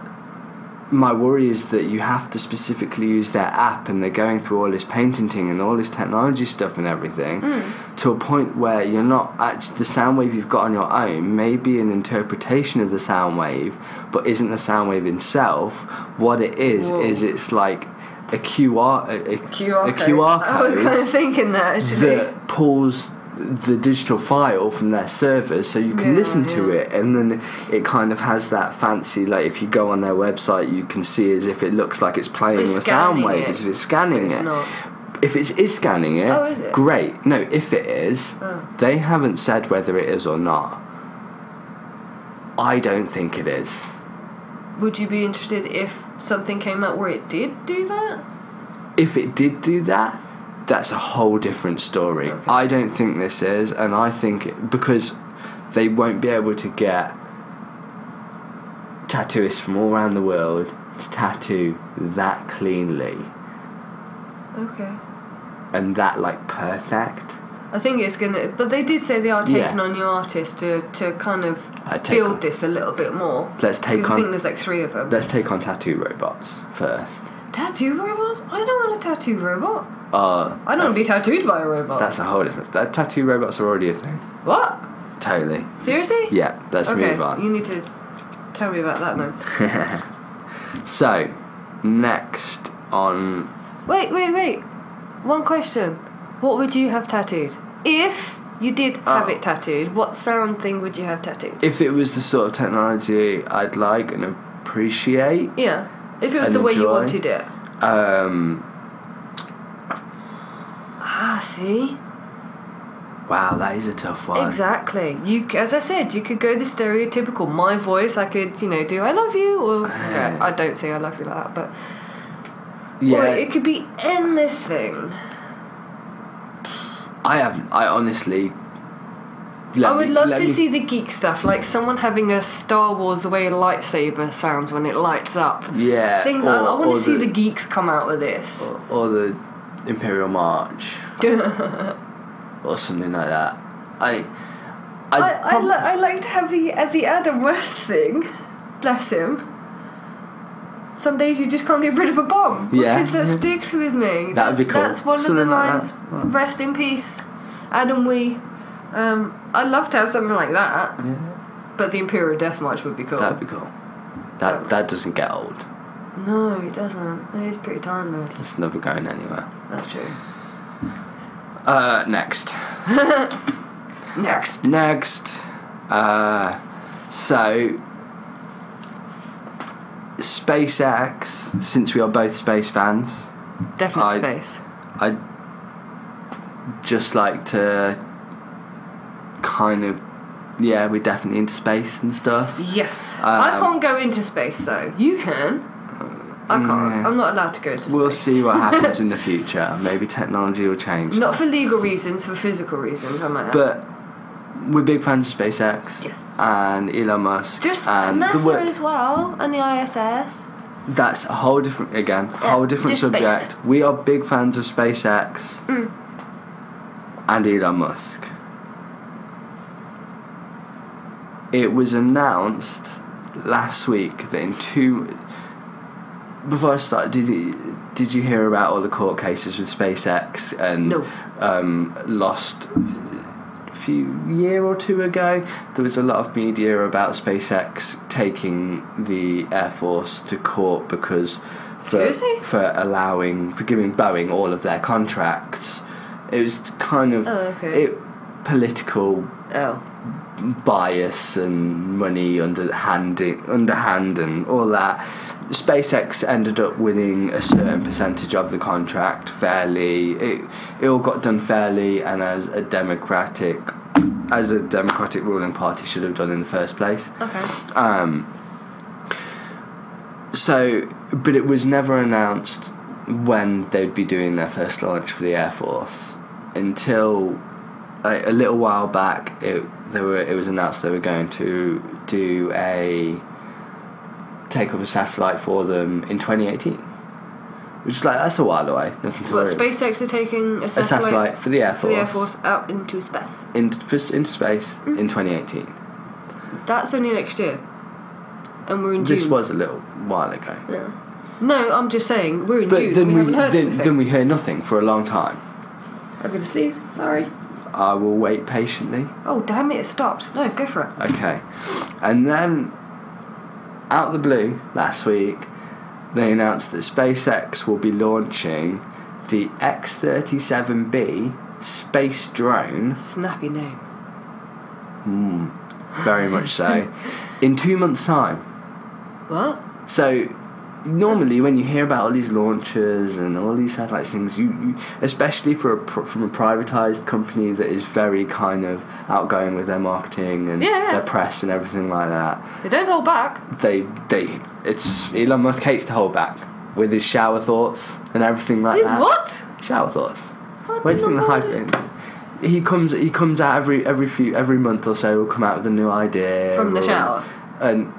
my worry is that you have to specifically use their app, and they're going through all this patenting and all this technology stuff and everything Hmm. to a point where you're not actually the sound wave you've got on your own may be an interpretation of the sound wave, but isn't the sound wave itself. What it is Whoa. is it's like a QR a, a, QR a code. QR I was kind of thinking that actually. that pulls the digital file from their servers so you can Yeah, listen to it and then it kind of has that fancy like if you go on their website you can see as if it looks like it's playing It's the sound wave it, as if it's scanning it's it not. if it is scanning it, Oh, is it? great no if it is Oh. they haven't said whether it is or not I don't think it is Would you be interested if something came out where it did do that? if it did do that, that's a whole different story. Okay. I don't think this is, and I think because they won't be able to get tattooists from all around the world to tattoo that cleanly Okay. and that like perfect. I think it's gonna, but they did say they are taking Yeah. on new artists to to kind of uh, build on- this a little bit more. Let's take Because I think there's like three of them. let's take on tattoo robots first. Tattoo robots? I don't want a tattoo robot. Uh, I don't want to be tattooed by a robot. That's a whole different. That tattoo robots are already a thing. what? Totally. Seriously? Yeah. Let's okay, move on. you need to tell me about that then. So, next on wait, wait, wait. One question. What would you have tattooed? If you did have Oh. it tattooed, what sound thing would you have tattooed? if it was the sort of technology I'd like and appreciate, Yeah. If it was the way you enjoy. wanted it. um, Ah, see? wow, that is a tough one. Exactly. You, as I said, you could go the stereotypical. My voice, I could, you know, do "I love you" or okay, I don't say "I love you" like that, but Yeah, or it could be anything. I have. I honestly. I would me- love to me- see the geek stuff, like someone having a Star Wars the way a lightsaber sounds when it lights up. Yeah, Things I, I want to see the- the geeks come out with this. or the Imperial March or something like that. I I, I I, li- I like to have the uh, the Adam West thing. Bless him. Some days you just can't get rid of a bomb. Yeah. Because that sticks with me. That'd that's, be cool. That's one Something of the like lines. that. Rest in peace, Adam West. Um, I'd love to have something like that. Yeah. But the Imperial Death March would be cool. That'd be cool. That that doesn't get old. no, it doesn't. It is pretty timeless. It's never going anywhere. That's true. Uh, next. Next. Next. Uh, so, SpaceX, since we are both space fans, definitely space. I'd just like to kind of, yeah, we're definitely into space and stuff. Yes. I Um, can't go into space though. You can. I can't. yeah. I'm not allowed to go into space. We'll see what happens in the future. Maybe technology will change. Not for legal reasons, for physical reasons. I might have. But we're big fans of SpaceX. Yes. And Elon Musk. just and NASA the as well, and the ISS. That's a whole different, again, Yeah, whole different just space. subject. We are big fans of SpaceX Mm. and Elon Musk. It was announced last week that in two. Before I start, did you did you hear about all the court cases with SpaceX and No. um, lost a few year or two ago? There was a lot of media about SpaceX taking the Air Force to court because for Seriously? for allowing for giving Boeing all of their contracts. It was kind of Oh, okay. it political Oh. bias and money underhand underhand and all that. SpaceX ended up winning a certain percentage of the contract fairly. It it all got done fairly and as a democratic as a democratic ruling party should have done in the first place. Okay. Um, so, but it was never announced when they'd be doing their first launch for the Air Force until like, a little while back. It they were it was announced they were going to do a take up a satellite for them in 2018, which is like that's a while away. Nothing to What, worry. about. SpaceX are taking a A satellite, satellite for the Air for Force, the Air Force out into space. into, first into space in mm-hmm. 2018. That's only next year. And we're in June. This was a little while ago. Yeah. No, I'm just saying, we're in But June. then we, we, then, then we hear nothing for a long time. I'm gonna sneeze. Sorry. I will wait patiently. Oh, damn it, it stopped. No, go for it. Okay. And then, out of the blue, last week, they announced that SpaceX will be launching the X 37B space drone, Snappy name. mm, very much so, in two months' time. What? So, normally when you hear about all these launches and all these satellites things, you, you especially for a, from a privatized company that is very kind of outgoing with their marketing and Yeah, their press and everything like that, They don't hold back. they they it's Elon Musk hates to hold back with his shower thoughts and everything like Is that. what? Shower thoughts. What Where do you think the hype? world? He comes he comes out every every few every month or so. he'll come out with a new idea From the shower. and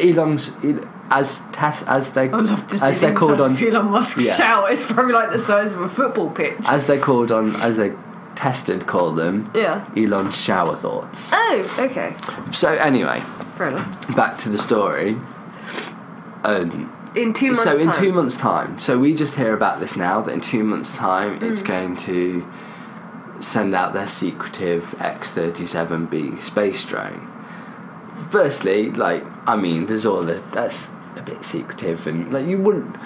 Elon's El- as test as they I'd love to see as they're called on Elon Musk's Yeah. shower. It's probably like the size of a football pitch. as they're called on as they tested call them yeah. Elon's shower thoughts. Oh, okay. So anyway, Fair enough. back to the story. Um, In two months' so in time. two months' time, so we just hear about this now that in two months' time Mm. it's going to send out their secretive X thirty seven B space drone. Firstly, like I mean, there's all the that's a bit secretive, and like you wouldn't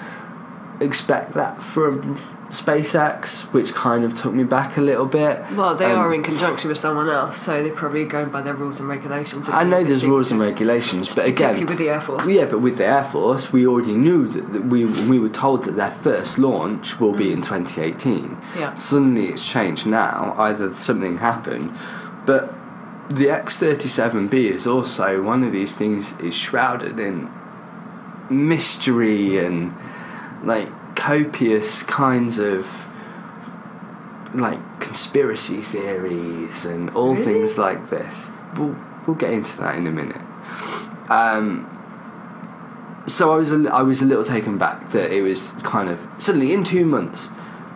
expect that from SpaceX, which kind of took me back a little bit. Well, they Um, are in conjunction with someone else, so they're probably going by their rules and regulations. I know there's rules and regulations, but again, with the Air Force. Yeah, but with the Air Force, we already knew that, that we we were told that their first launch will be in 2018. Yeah. Suddenly it's changed now. Either something happened, but the X37B is also one of these things is shrouded in mystery and like copious kinds of like conspiracy theories and all Really? things like this. We'll we'll get into that in a minute. Um, so I was a, I was a little taken back that it was kind of suddenly in two months.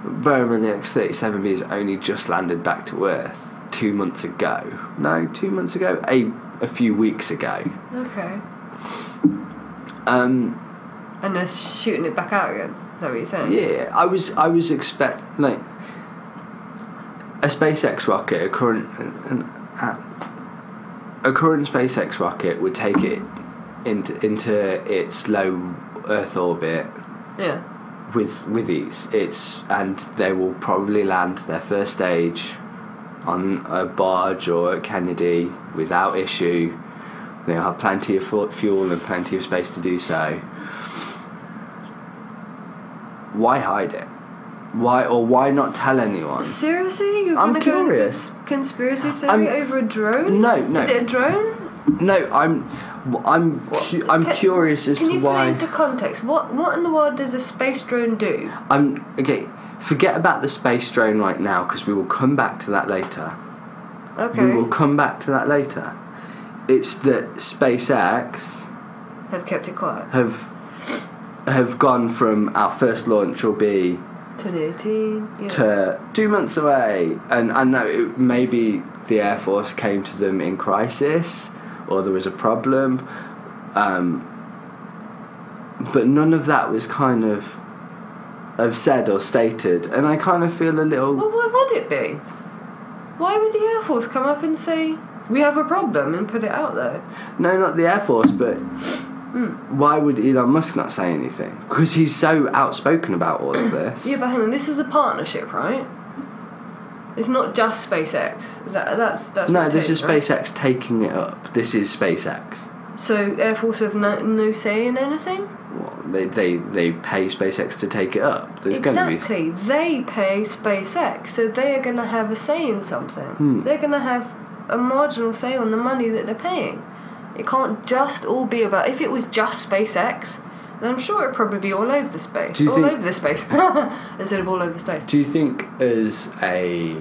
In the X thirty seven B has only just landed back to Earth two months ago. No, two months ago. A a few weeks ago. Okay. Um, And they're shooting it back out again. Is that what you're saying? yeah, I was I was expect like a SpaceX rocket, a current an, an, a current SpaceX rocket would take it into into its low Earth orbit Yeah. with with ease. It's and they will probably land their first stage on a barge or at Kennedy without issue. They'll have plenty of fuel and plenty of space to do so. Why hide it? Why or why not tell anyone? Seriously, you're I'm gonna go curious. this conspiracy theory I'm- over a drone? No, no, Is it a drone? no. I'm, I'm, cu- I'm Can- curious as to why. Can you put into context? What What in the world does a space drone do? I'm okay. Forget about the space drone right now because we will come back to that later. Okay. We will come back to that later. It's that SpaceX Have kept it quiet. have have gone from our first launch will be 2018. Yeah. to two months away, and I know it, maybe the Air Force came to them in crisis or there was a problem, um, but none of that was kind of of said or stated, and I kind of feel a little. Well, why would it be? Why would the Air Force come up and say we have a problem and put it out there? No, not the Air Force, but why would Elon Musk not say anything? Because he's so outspoken about all of this. Yeah, but hang on. This is a partnership, right? It's not just SpaceX. Is that that's that's no, this is right? SpaceX taking it up. This is SpaceX. So Air Force have no, no say in anything. Well, they, they they pay SpaceX to take it up. There's going to be exactly. They pay SpaceX, so they are going to have a say in something. Hmm. They're going to have a marginal say on the money that they're paying. It can't just all be about. If it was just SpaceX, then I'm sure it'd probably be all over the space. All think- over the space instead of all over the space. Do you think as a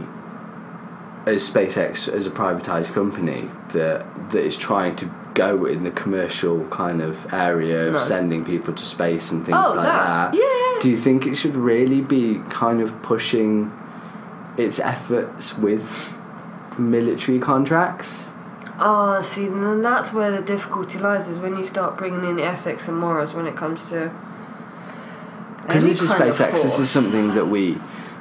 as SpaceX as a privatized company that that is trying to go in the commercial kind of area of No. sending people to space and things Oh, like that. that? Yeah. Do you think it should really be kind of pushing its efforts with military contracts? Ah, see, then that's where the difficulty lies. Is when you start bringing in ethics and morals when it comes to. Because this is SpaceX. This is something that we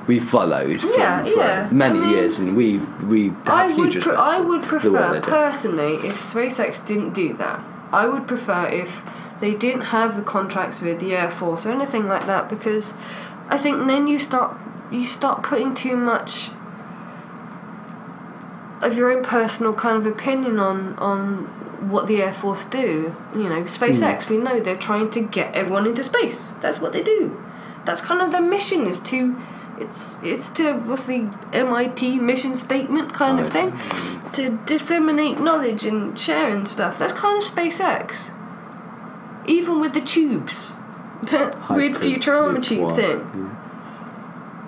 we followed for, Yeah, for yeah. many I mean, years, and we we have I huge would, pre- I would prefer personally if SpaceX didn't do that. I would prefer if they didn't have the contracts with the Air Force or anything like that because I think then you start you start putting too much of your own personal kind of opinion on on what the Air Force do. You know, SpaceX, Hmm. we know they're trying to get everyone into space. That's what they do. That's kind of their mission is to it's it's to what's the MIT mission statement kind Oh, of thing to disseminate knowledge and share and stuff. That's kind of SpaceX. Even with the tubes, weird Hyper- Futurama tube thing.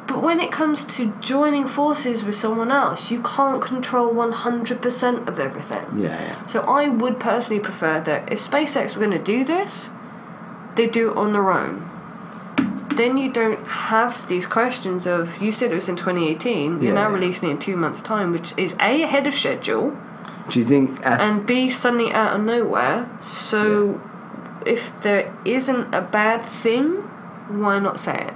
But when it comes to joining forces with someone else, you can't control 100% of everything. Yeah, yeah. So I would personally prefer that if SpaceX were going to do this, they do it on their own. Then you don't have these questions of you said it was in 2018. yeah, You're now yeah. releasing it in two months' time, which is a ahead of schedule, Do you think and b suddenly out of nowhere. So if there isn't a bad thing, why not say it?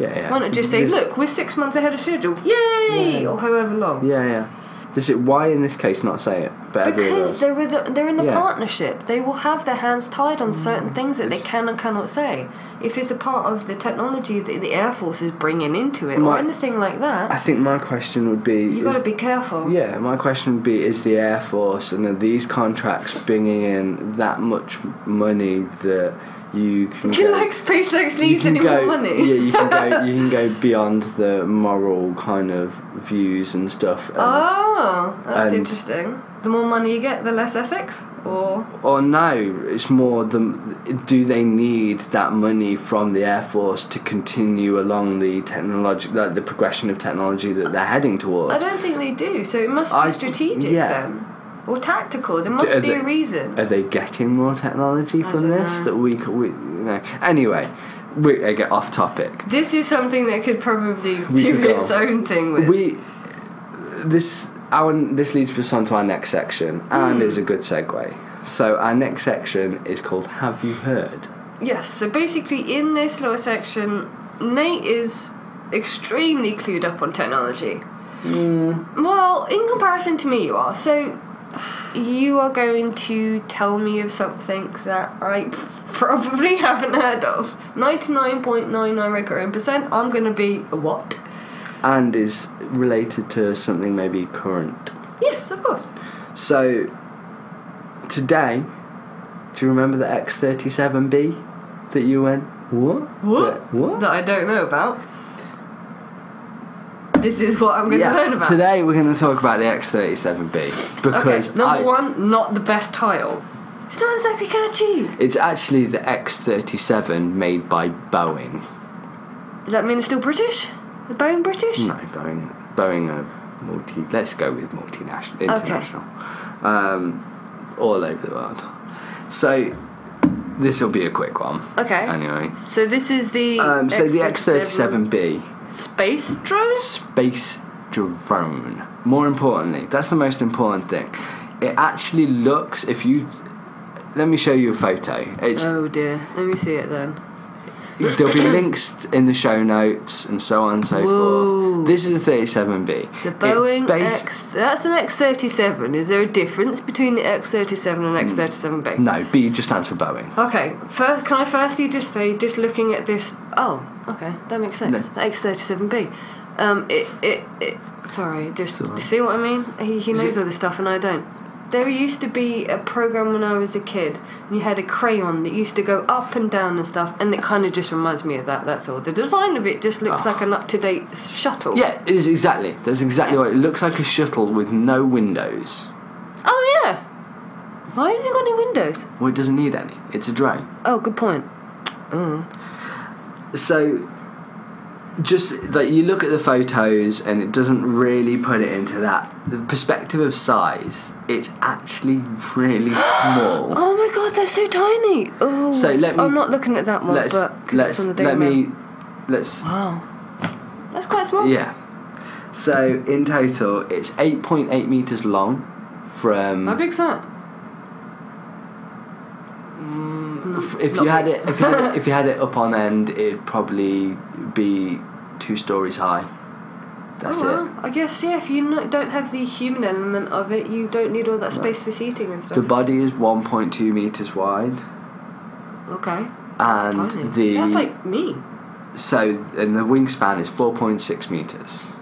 Yeah, yeah. Why not just say, This- look, we're six months ahead of schedule, yay, or however long. Yeah, yeah. This is why in this case not say it, but every Because they're with a, they're in a Yeah. Mm, partnership. They will have their hands tied on certain things that they It's- can and cannot say. If it's a part of the technology that the Air Force is bringing into it or My- anything like that. I that, think my question would be. you is- got to be careful. Yeah, my question would be: Is the Air Force and are these contracts bringing in that much money that you can go, like SpaceX needs any go, more money? Yeah, you can go. You can go beyond the moral kind of views and stuff. And, Oh, that's interesting. The more money you get, the less ethics, or Or no, it's more the. Do they need that money from the Air Force to continue along the technology, like the progression of technology that they're heading towards? I don't think they do. So it must be I- strategic yeah. then, or tactical. There must be they- a reason. Are they getting more technology I from this know. that we, could- we you know? Anyway, we I get off topic. This is something that could probably We do could its own thing with. We this our this leads us on to our next section, and hmm. is a good segue. So our next section is called "Have You Heard?" Yes, so basically in this little section, Nate is extremely clued up on technology. Hmm. Well, in comparison to me, you are. So you are going to tell me of something that I probably haven't heard of. 99.99 recurring percent, I'm going to be a what? and is related to something maybe current. Yes, of course. So today, do you remember the X37B that you went? What? What? The- what? That I don't know about. This is what I'm going to learn about. Today we're going to talk about the X37B because okay, number I- one, not the best title. It's not exactly catchy. it's actually the X37 made by Boeing. Does that mean it's still British? The Boeing British? No, Boeing. Boeing are multi. Let's go with multinational, international, um, all over the world. So this will be a quick one. Okay. Anyway, So this is the um, so the X37B space drone. space drone. More importantly, that's the most important thing. It actually looks. If you let me show you a photo. It's Oh dear. Let me see it then. there'll be links in the show notes and so on and so Whoa. forth. This is a 37B. The Boeing bas- X. That's an X37. Is there a difference between the X37 and hmm. X37B? No, B just stands for Boeing. Okay. First, can I firstly just say, just looking at this. Oh, okay, that makes sense. No. The X37B. Um, it, it, it. Sorry, just alright. see what I mean. He, he knows all this stuff and I don't. There used to be a program when I was a kid, and you had a crayon that used to go up and down and stuff, and it kind of just reminds me of that. That's all. The design of it just looks Ah. like an up to date shuttle. Yeah, it is exactly. That's exactly what it looks like. A shuttle with no windows. Oh yeah. Why has it got any windows? Well, it doesn't need any. It's a drone. Oh, good point. So, just like you look at the photos, and it doesn't really put it into that the perspective of size. It's actually really small. Oh my god, they're so tiny. Oh. So let me- I'm not looking at that one, let's but let's on let Mail. me let's Wow. That's quite small. yeah. So in total, it's eight point eight meters long from. How big's that? If, if you had it, if you had it, if you had it up on end, it'd probably be two stories high. That's oh, it. well, I guess yeah. If you no, don't have the human element of it, you don't need all that space for seating and stuff. The body is one point two meters wide, okay. And the That's like me. so and the wingspan is four point six meters.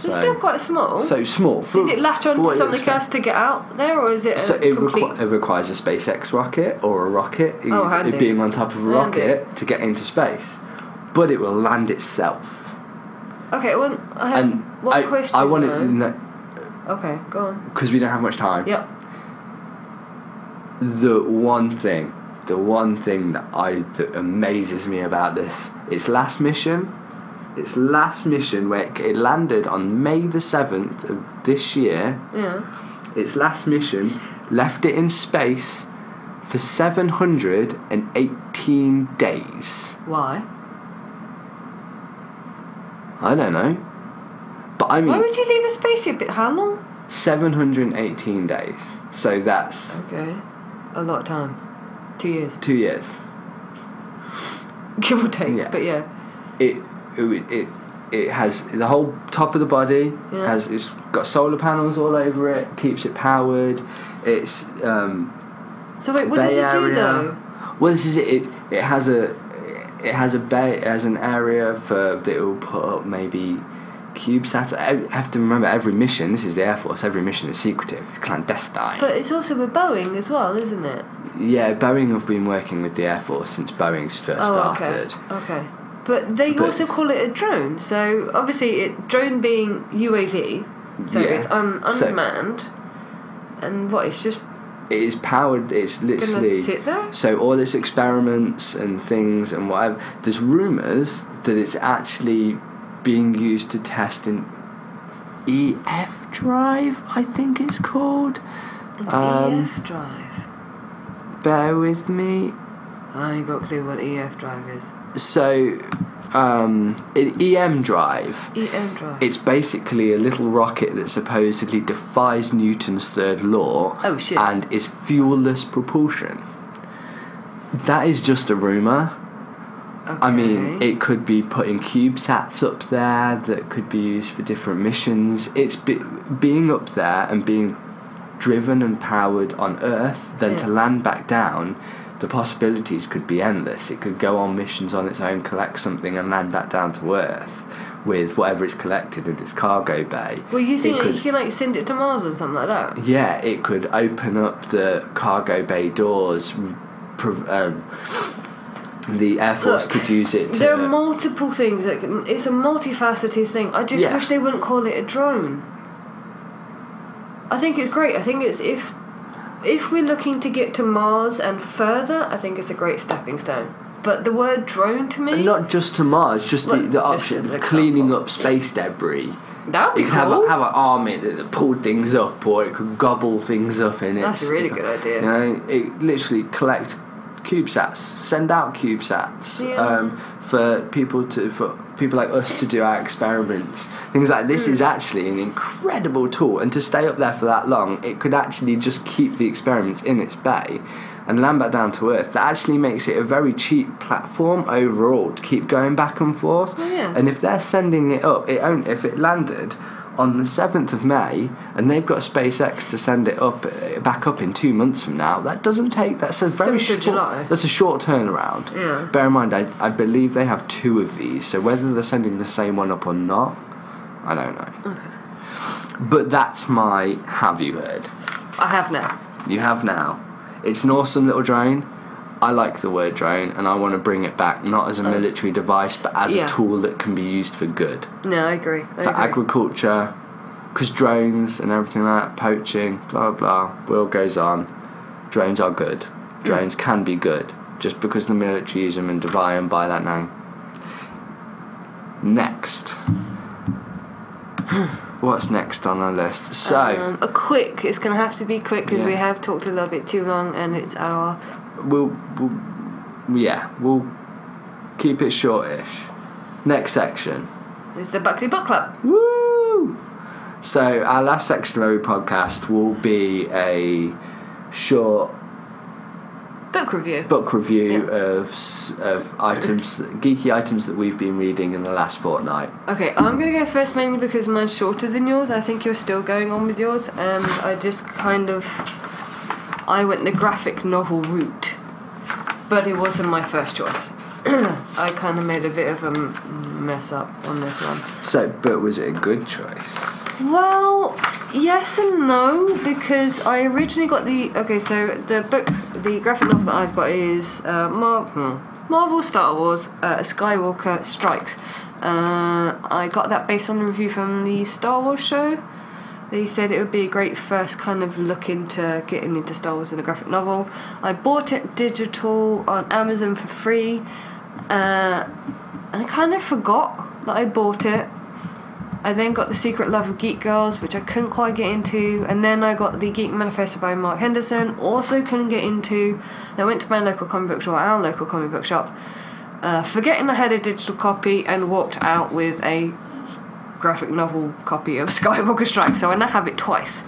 So it's still quite small. so small. For, Does it latch onto something else to get out there, or is it a So it, requi- it requires a SpaceX rocket or a rocket, Oh, handy. being on top of a Handy. rocket to get into space, but it will land itself. okay, well, I have And one I, question. I want it Okay, go on. because we don't have much time. Yep. The one thing, the one thing that I that amazes me about this, its last mission, its last mission where it, it landed on May the seventh of this year. Yeah. Its last mission left it in space for seven hundred and eighteen days. Why? I don't know, but I mean. Why would you leave a spaceship? at How long? seven hundred and eighteen days. So that's Okay. A lot of time. Two years. two years. Give or take. Yeah. But yeah. it it it, it has the whole top of the body Yeah. has it's got solar panels all over it keeps it powered it's um So wait, what does it do Area. though? well this is it it, it has a it has a bay it has an area for that it will put up maybe CubeSat I have to remember every mission this is the Air Force every mission is secretive it's clandestine But it's also with Boeing as well, isn't it? yeah Boeing have been working with the Air Force since Boeing's first oh, started okay. Okay. But they But- also call it a drone. So obviously, it drone being UAV, so Yeah. it's un, So- unmanned. and what? It's just it is powered it's literally sit there. So all its experiments and things and whatever. There's rumours that it's actually being used to test an EF drive. I think it's called. Um, EF drive. Bear with me. I ain't got a clue what EF drive is. So um, in EM Drive, EM drive. it's basically a little rocket that supposedly defies Newton's third law Oh, shit. and is fuelless propulsion. That is just a rumour. Okay. I mean, it could be putting CubeSats up there that could be used for different missions. It's be- being up there and being driven and powered on Earth, then to land back down. The possibilities could be endless. It could go on missions on its own, collect something, and land back down to Earth with whatever it's collected in its cargo bay. Well, you It think could- you can like send it to Mars or something like that? yeah, it could open up the cargo bay doors. Um, the Air Force Look, could use it to. There are multiple things. That can, it's a multifaceted thing. I just Yeah. wish they wouldn't call it a drone. I think it's great. I think it's if if we're looking to get to Mars and further, I think it's a great stepping stone. But the word drone to me, And not just to Mars, just the, Look, the just option of cleaning up space debris. that would It be could have, cool. a, have an arm in it that pulled things up, or it could gobble things up in it. That's a really good idea. You know, it literally collect CubeSats, send out CubeSats Yeah. um, for people to for people like us to do our experiments. Things like this Hmm. is actually an incredible tool, and to stay up there for that long, it could actually just keep the experiments in its bay and land back down to Earth. That actually makes it a very cheap platform overall to keep going back and forth. Oh, yeah. And if they're sending it up, it own if it landed on the seventh of May, and they've got SpaceX to send it up uh, back up in two months from now. That doesn't take. That's a very 7th short. July. That's a short turnaround. Yeah. Bear in mind, I, I believe they have two of these, so whether they're sending the same one up or not, I don't know. Okay. But that's my have you heard? I have now. You have now. It's an awesome little drone. I like the word drone, and I want to bring it back not as a military device, but as Oh. Yeah. a tool that can be used for good No, I agree. I for agree. agriculture, because drones and everything like that, poaching, blah blah, blah, wheel goes on. Drones are good. Drones can be good, just because the military use them and divide them by that name. Next. What's next on our list? So, Um, a quick. It's gonna have to be quick because we have talked a little bit too long, and it's our we'll, we'll, yeah, we'll keep it shortish. Next section. it's the Buckley Book Club. Woo! So our last section of every podcast will be a short Book review. book review Yeah. of of items, geeky items that we've been reading in the last fortnight. Okay, I'm gonna go first mainly because mine's shorter than yours. I think you're still going on with yours, and I just kind of I went the graphic novel route, but it wasn't my first choice. I kind of made a bit of a m- mess up on this one. So, but was it a good choice? Well, yes and no because I originally got the okay. So the book, the graphic novel that I've got is uh, Mar- hmm, Marvel Star Wars uh, Skywalker Strikes. Uh, I got that based on a review from the Star Wars show. They said it would be a great first kind of look into getting into Star Wars in a graphic novel. I bought it digital on Amazon for free, uh, and I kind of forgot that I bought it. I then got The Secret Love of Geek Girls, which I couldn't quite get into, and then I got The Geek Manifesto by Mark Henderson, also couldn't get into. I went to my local comic book shop, our local comic book shop, uh, forgetting I had a digital copy, and walked out with a graphic novel copy of Skywalker Strike, so I now have it twice.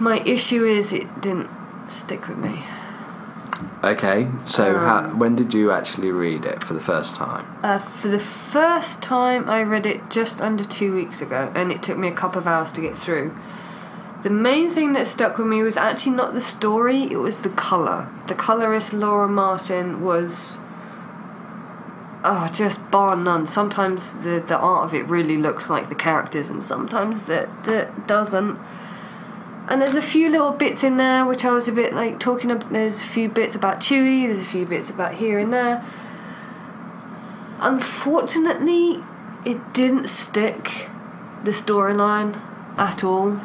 My issue is it didn't stick with me. Okay, so Um, how, when did you actually read it for the first time? Uh, for the first time, I read it just under two weeks ago, and it took me a couple of hours to get through. The main thing that stuck with me was actually not the story, it was the colour. The colourist Laura Martin was. Oh, just bar none. Sometimes the, the art of it really looks like the characters, and sometimes that that doesn't. And there's a few little bits in there which I was a bit like talking. About, there's a few bits about Chewie. There's a few bits about here and there. Unfortunately, it didn't stick the storyline at all.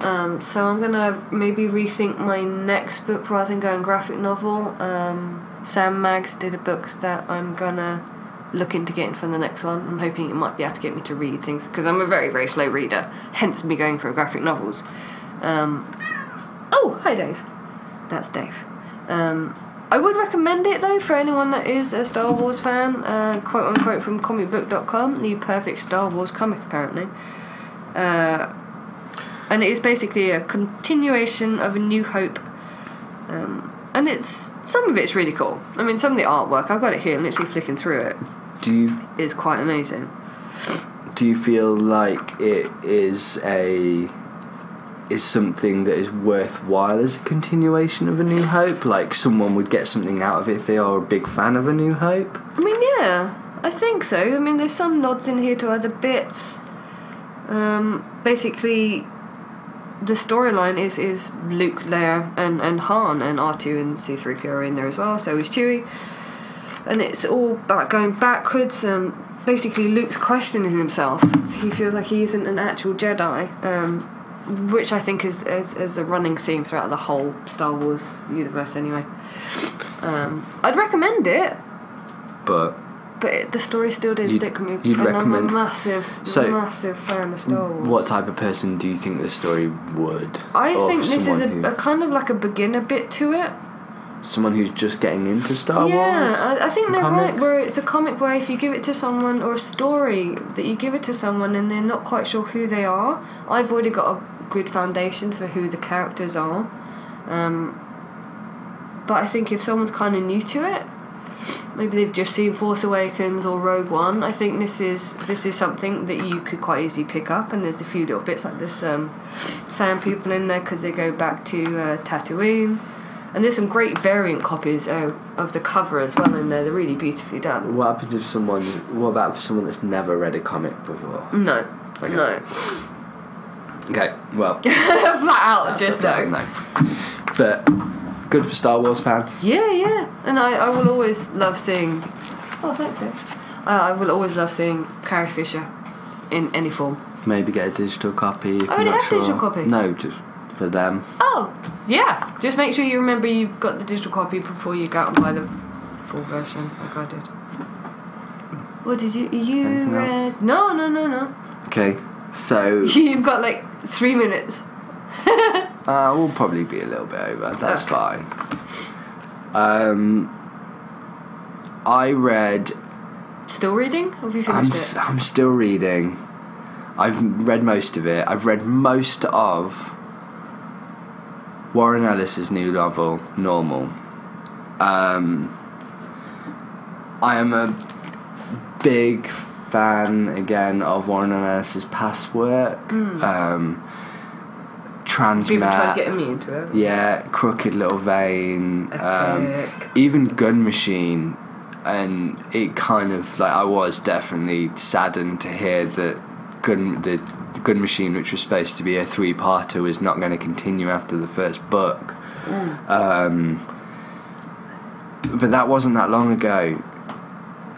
Um, so I'm gonna maybe rethink my next book rather than going graphic novel. Um, Sam Maggs did a book that I'm gonna look into getting for the next one. I'm hoping it might be able to get me to read things because I'm a very very slow reader. Hence me going for graphic novels. Um, oh, hi Dave. That's Dave. Um, I would recommend it though for anyone that is a Star Wars fan, uh, quote unquote from comicbook.com, the perfect Star Wars comic apparently. Uh, and it is basically a continuation of A New Hope. Um, and it's some of it's really cool. I mean, some of the artwork I've got it here, literally flicking through it, Do you is quite amazing. do you feel like it is a is something that is worthwhile as a continuation of A New Hope? Like someone would get something out of it if they are a big fan of A New Hope? I mean, yeah, I think so. I mean, there's some nods in here to other bits. Um, basically, the storyline is is Luke, Leia, and and Han, and R two and C three PO are in there as well. So is Chewie, and it's all about going backwards. And basically, Luke's questioning himself. He feels like he isn't an actual Jedi. Um, which I think is, is is a running theme throughout the whole Star Wars universe. Anyway, um, I'd recommend it, But but it, the story still did You'd- stick with me. you'd and recommend- I'm a massive, So, massive fan of Star Wars. what type of person do you think the story would? I think this is a, someone a kind of like a beginner bit to it. someone who's just getting into Star yeah, Wars. I, I think they're right. Where it's a comic where if you give it to someone or a story that you give it to someone and they're not quite sure who they are, I've already got a good foundation for who the characters are. Um, but I think if someone's kind of new to it, maybe they've just seen Force Awakens or Rogue One. I think this is this is something that you could quite easily pick up, and there's a few little bits like this um, sand people in there because they go back to uh, Tatooine. And there's some great variant copies uh, of the cover as well in there. They're really beautifully done. What happens if someone? What about for someone that's never read a comic before? No, Okay. no, Okay, well, flat out, just no. no. But good for Star Wars fans. Yeah, yeah. And I, I will always love seeing. Oh, thanks, Dave. Uh, I will always love seeing Carrie Fisher in any form. Maybe get a digital copy. If Oh, you're they not have sure. digital copy? No, just for them. Oh, yeah. Just make sure you remember you've got the digital copy before you go out and buy the full version, like I did. What did you you Anything read? else? No, no, no, no. Okay, so You've got like three minutes. uh, we'll probably be a little bit over. That's fine. Um, I read. Still reading? Or have you finished? I'm finished s- I'm still reading. I've read most of it. I've read most of Warren Ellis's new novel, Normal. Um, I am a big fan again of Warren Ellis's past work. Um, it? People tried Transmet, getting me into it. yeah, Crooked Little Vein, um, even Gun Machine, and it kind of like I was definitely saddened to hear that Gun the Gun Machine, which was supposed to be a three-parter, was not going to continue after the first book. Um, but that wasn't that long ago,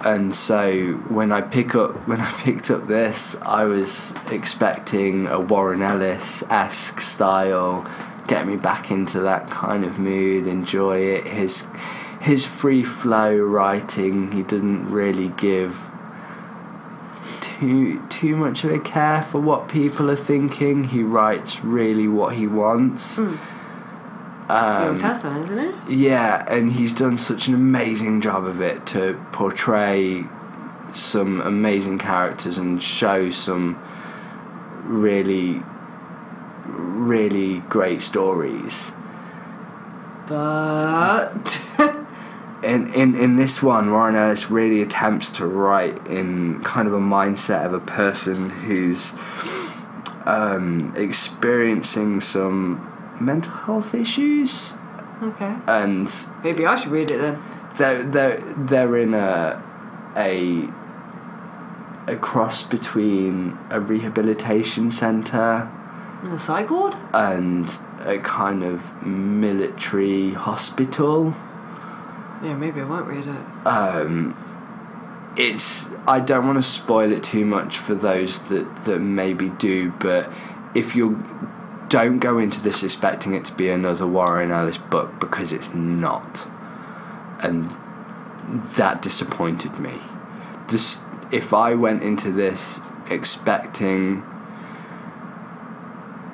and so when I pick up when I picked up this, I was expecting a Warren Ellis esque style, get me back into that kind of mood, enjoy it. His his free flow writing, he doesn't really give too too much of a care for what people are thinking. He writes really what he wants. he Um, always has done, isn't it? yeah, and he's done such an amazing job of it to portray some amazing characters and show some really, really great stories. But In, in, in this one, Warren Ellis really attempts to write in kind of a mindset of a person who's um, experiencing some mental health issues okay, and maybe I should read it then. they're they're they're in a a a cross between a rehabilitation center In a psych ward? and a kind of military hospital. Yeah, maybe I won't read it. Um, it's I don't want to spoil it too much for those that that maybe do, but if you don't go into this expecting it to be another Warren Ellis book because it's not, and that disappointed me. This if I went into this expecting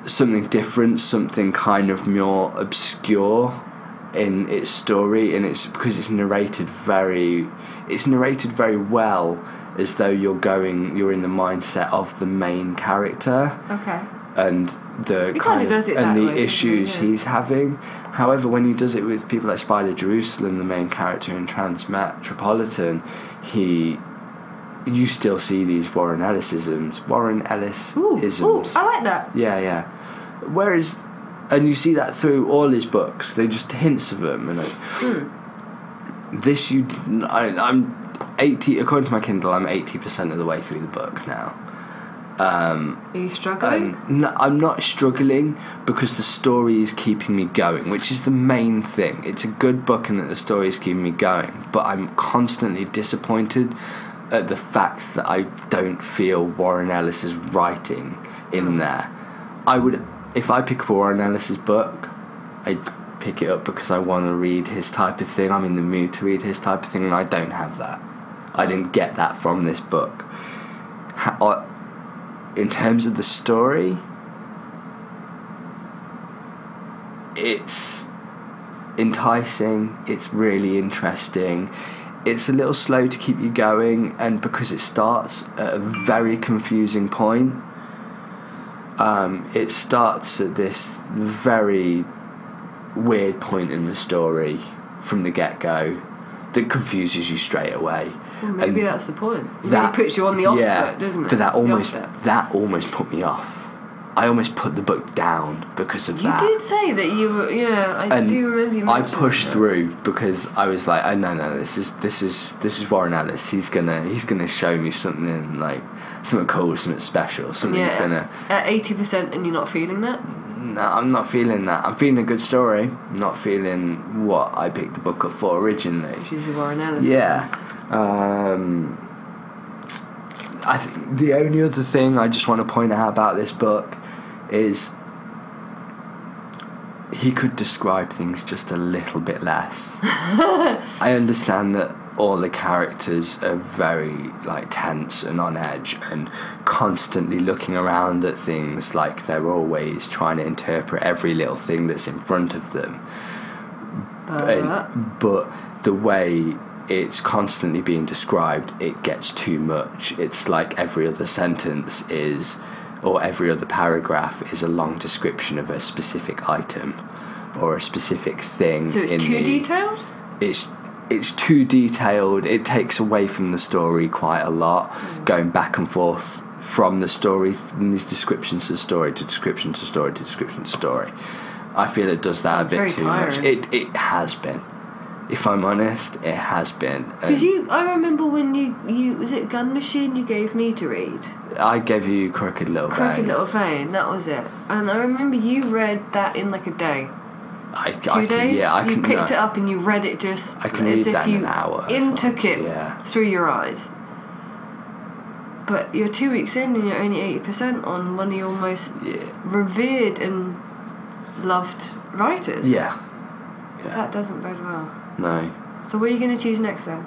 something different, something kind of more obscure, in its story, and it's because it's narrated very, it's narrated very well, as though you're going, you're in the mindset of the main character Okay. And the He kind of and the way, he? issues Yeah. he's having. However, when he does it with people like Spider Jerusalem, the main character in Transmetropolitan, he you still see these Warren Ellisisms. Warren Ellis isms. I like that. Yeah, yeah. Whereas, and you see that through all his books. They just hints of them, and like, Hmm. this you, I, I'm eighty. According to my Kindle, I'm eighty percent of the way through the book now. Um, Are you struggling? and no, I'm not struggling because the story is keeping me going, which is the main thing. It's a good book and that the story is keeping me going, but I'm constantly disappointed at the fact that I don't feel Warren Ellis's writing in there. I would, if I pick up Warren Ellis's book, I'd pick it up because I want to read his type of thing. I'm in the mood to read his type of thing, and I don't have that. I didn't get that from this book. Ha- in terms of the story, it's enticing, it's really interesting. It's a little slow to keep you going, and because it starts at a very confusing point, um, it starts at this very weird point in the story from the get go that confuses you straight away. Well, maybe and that's the point. That- really puts you on the off yeah, foot, doesn't it? But that almost that almost put me off. I almost put the book down because of You that. You did say that you were. Yeah, I and do remember you I pushed that. through because I was like, oh no no this is this is this is Warren Ellis. He's gonna he's gonna show me something like something cool, something special, something's Yeah, gonna. at eighty percent, and you're not feeling that. No, I'm not feeling that. I'm feeling a good story. I'm not feeling what I picked the book up for originally. Which is Warren Ellis. Yeah. Um, I think the only other thing I just want to point out about this book is he could describe things just a little bit less. I understand that all the characters are very like tense and on edge and constantly looking around at things like they're always trying to interpret every little thing that's in front of them But and- but the way it's constantly being described, it gets too much. It's like every other sentence is, or every other paragraph is a long description of a specific item or a specific thing. so it's too the, detailed. It's it's too detailed. It takes away from the story quite a lot, hmm. going back and forth from the story, from these descriptions to story to description to story to description to story. I feel it does that Sounds a bit too much. It it has been. If I'm honest, it has been. Because And you, I remember when you, you was it Gun Machine you gave me to read. I gave you Crooked Little Crooked Vein. Little Vein, that was it. And I remember you read that in like a day, I, two I can, days. Yeah, I you can. picked no, it up and you read it just I can as read if that in you an hour. intook it Yeah. through your eyes. But you're two weeks in and you're only eighty percent on one of your most Yeah. revered and loved writers. Yeah. Yeah. That doesn't bode well. No. So what are you going to choose next then?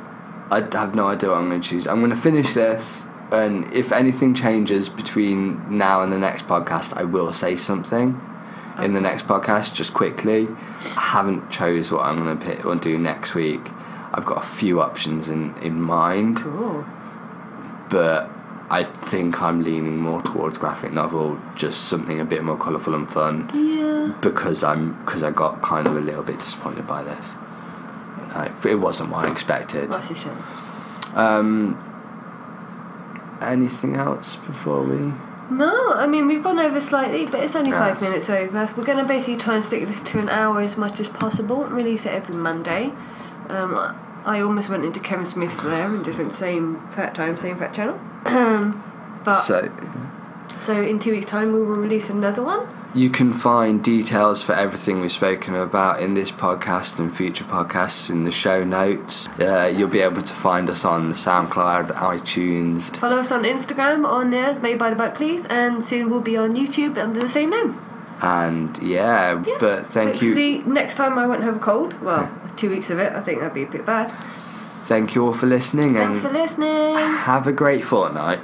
I have no idea what I'm going to choose. I'm going to finish this, and if anything changes between now and the next podcast, I will say something in the next podcast just quickly. I haven't chose what I'm going to pick or do next week. I've got a few options in, in mind, Cool. but I think I'm leaning more towards graphic novel, just something a bit more colourful and fun. Yeah. because I'm because I got kind of a little bit disappointed by this. It wasn't what I expected. That's a shame. Um, anything else before we? No, I mean we've gone over slightly, but it's only five minutes over. We're going to basically try and stick this to an hour as much as possible. Release it every Monday. Um, I almost went into Kevin Smith there and just went same fat time, same fat channel. But so, So in two weeks' time we will release another one. You can find details for everything we've spoken about in this podcast and future podcasts in the show notes. Uh, you'll be able to find us on the SoundCloud, iTunes. Follow us on Instagram on there, made by the Buck Please, and soon we'll be on YouTube under the same name. And yeah, Yeah. but thank you, next time I won't have a cold. Well, two weeks of it, I think that'd be a bit bad. thank you all for listening, Thanks and for listening. have a great fortnight.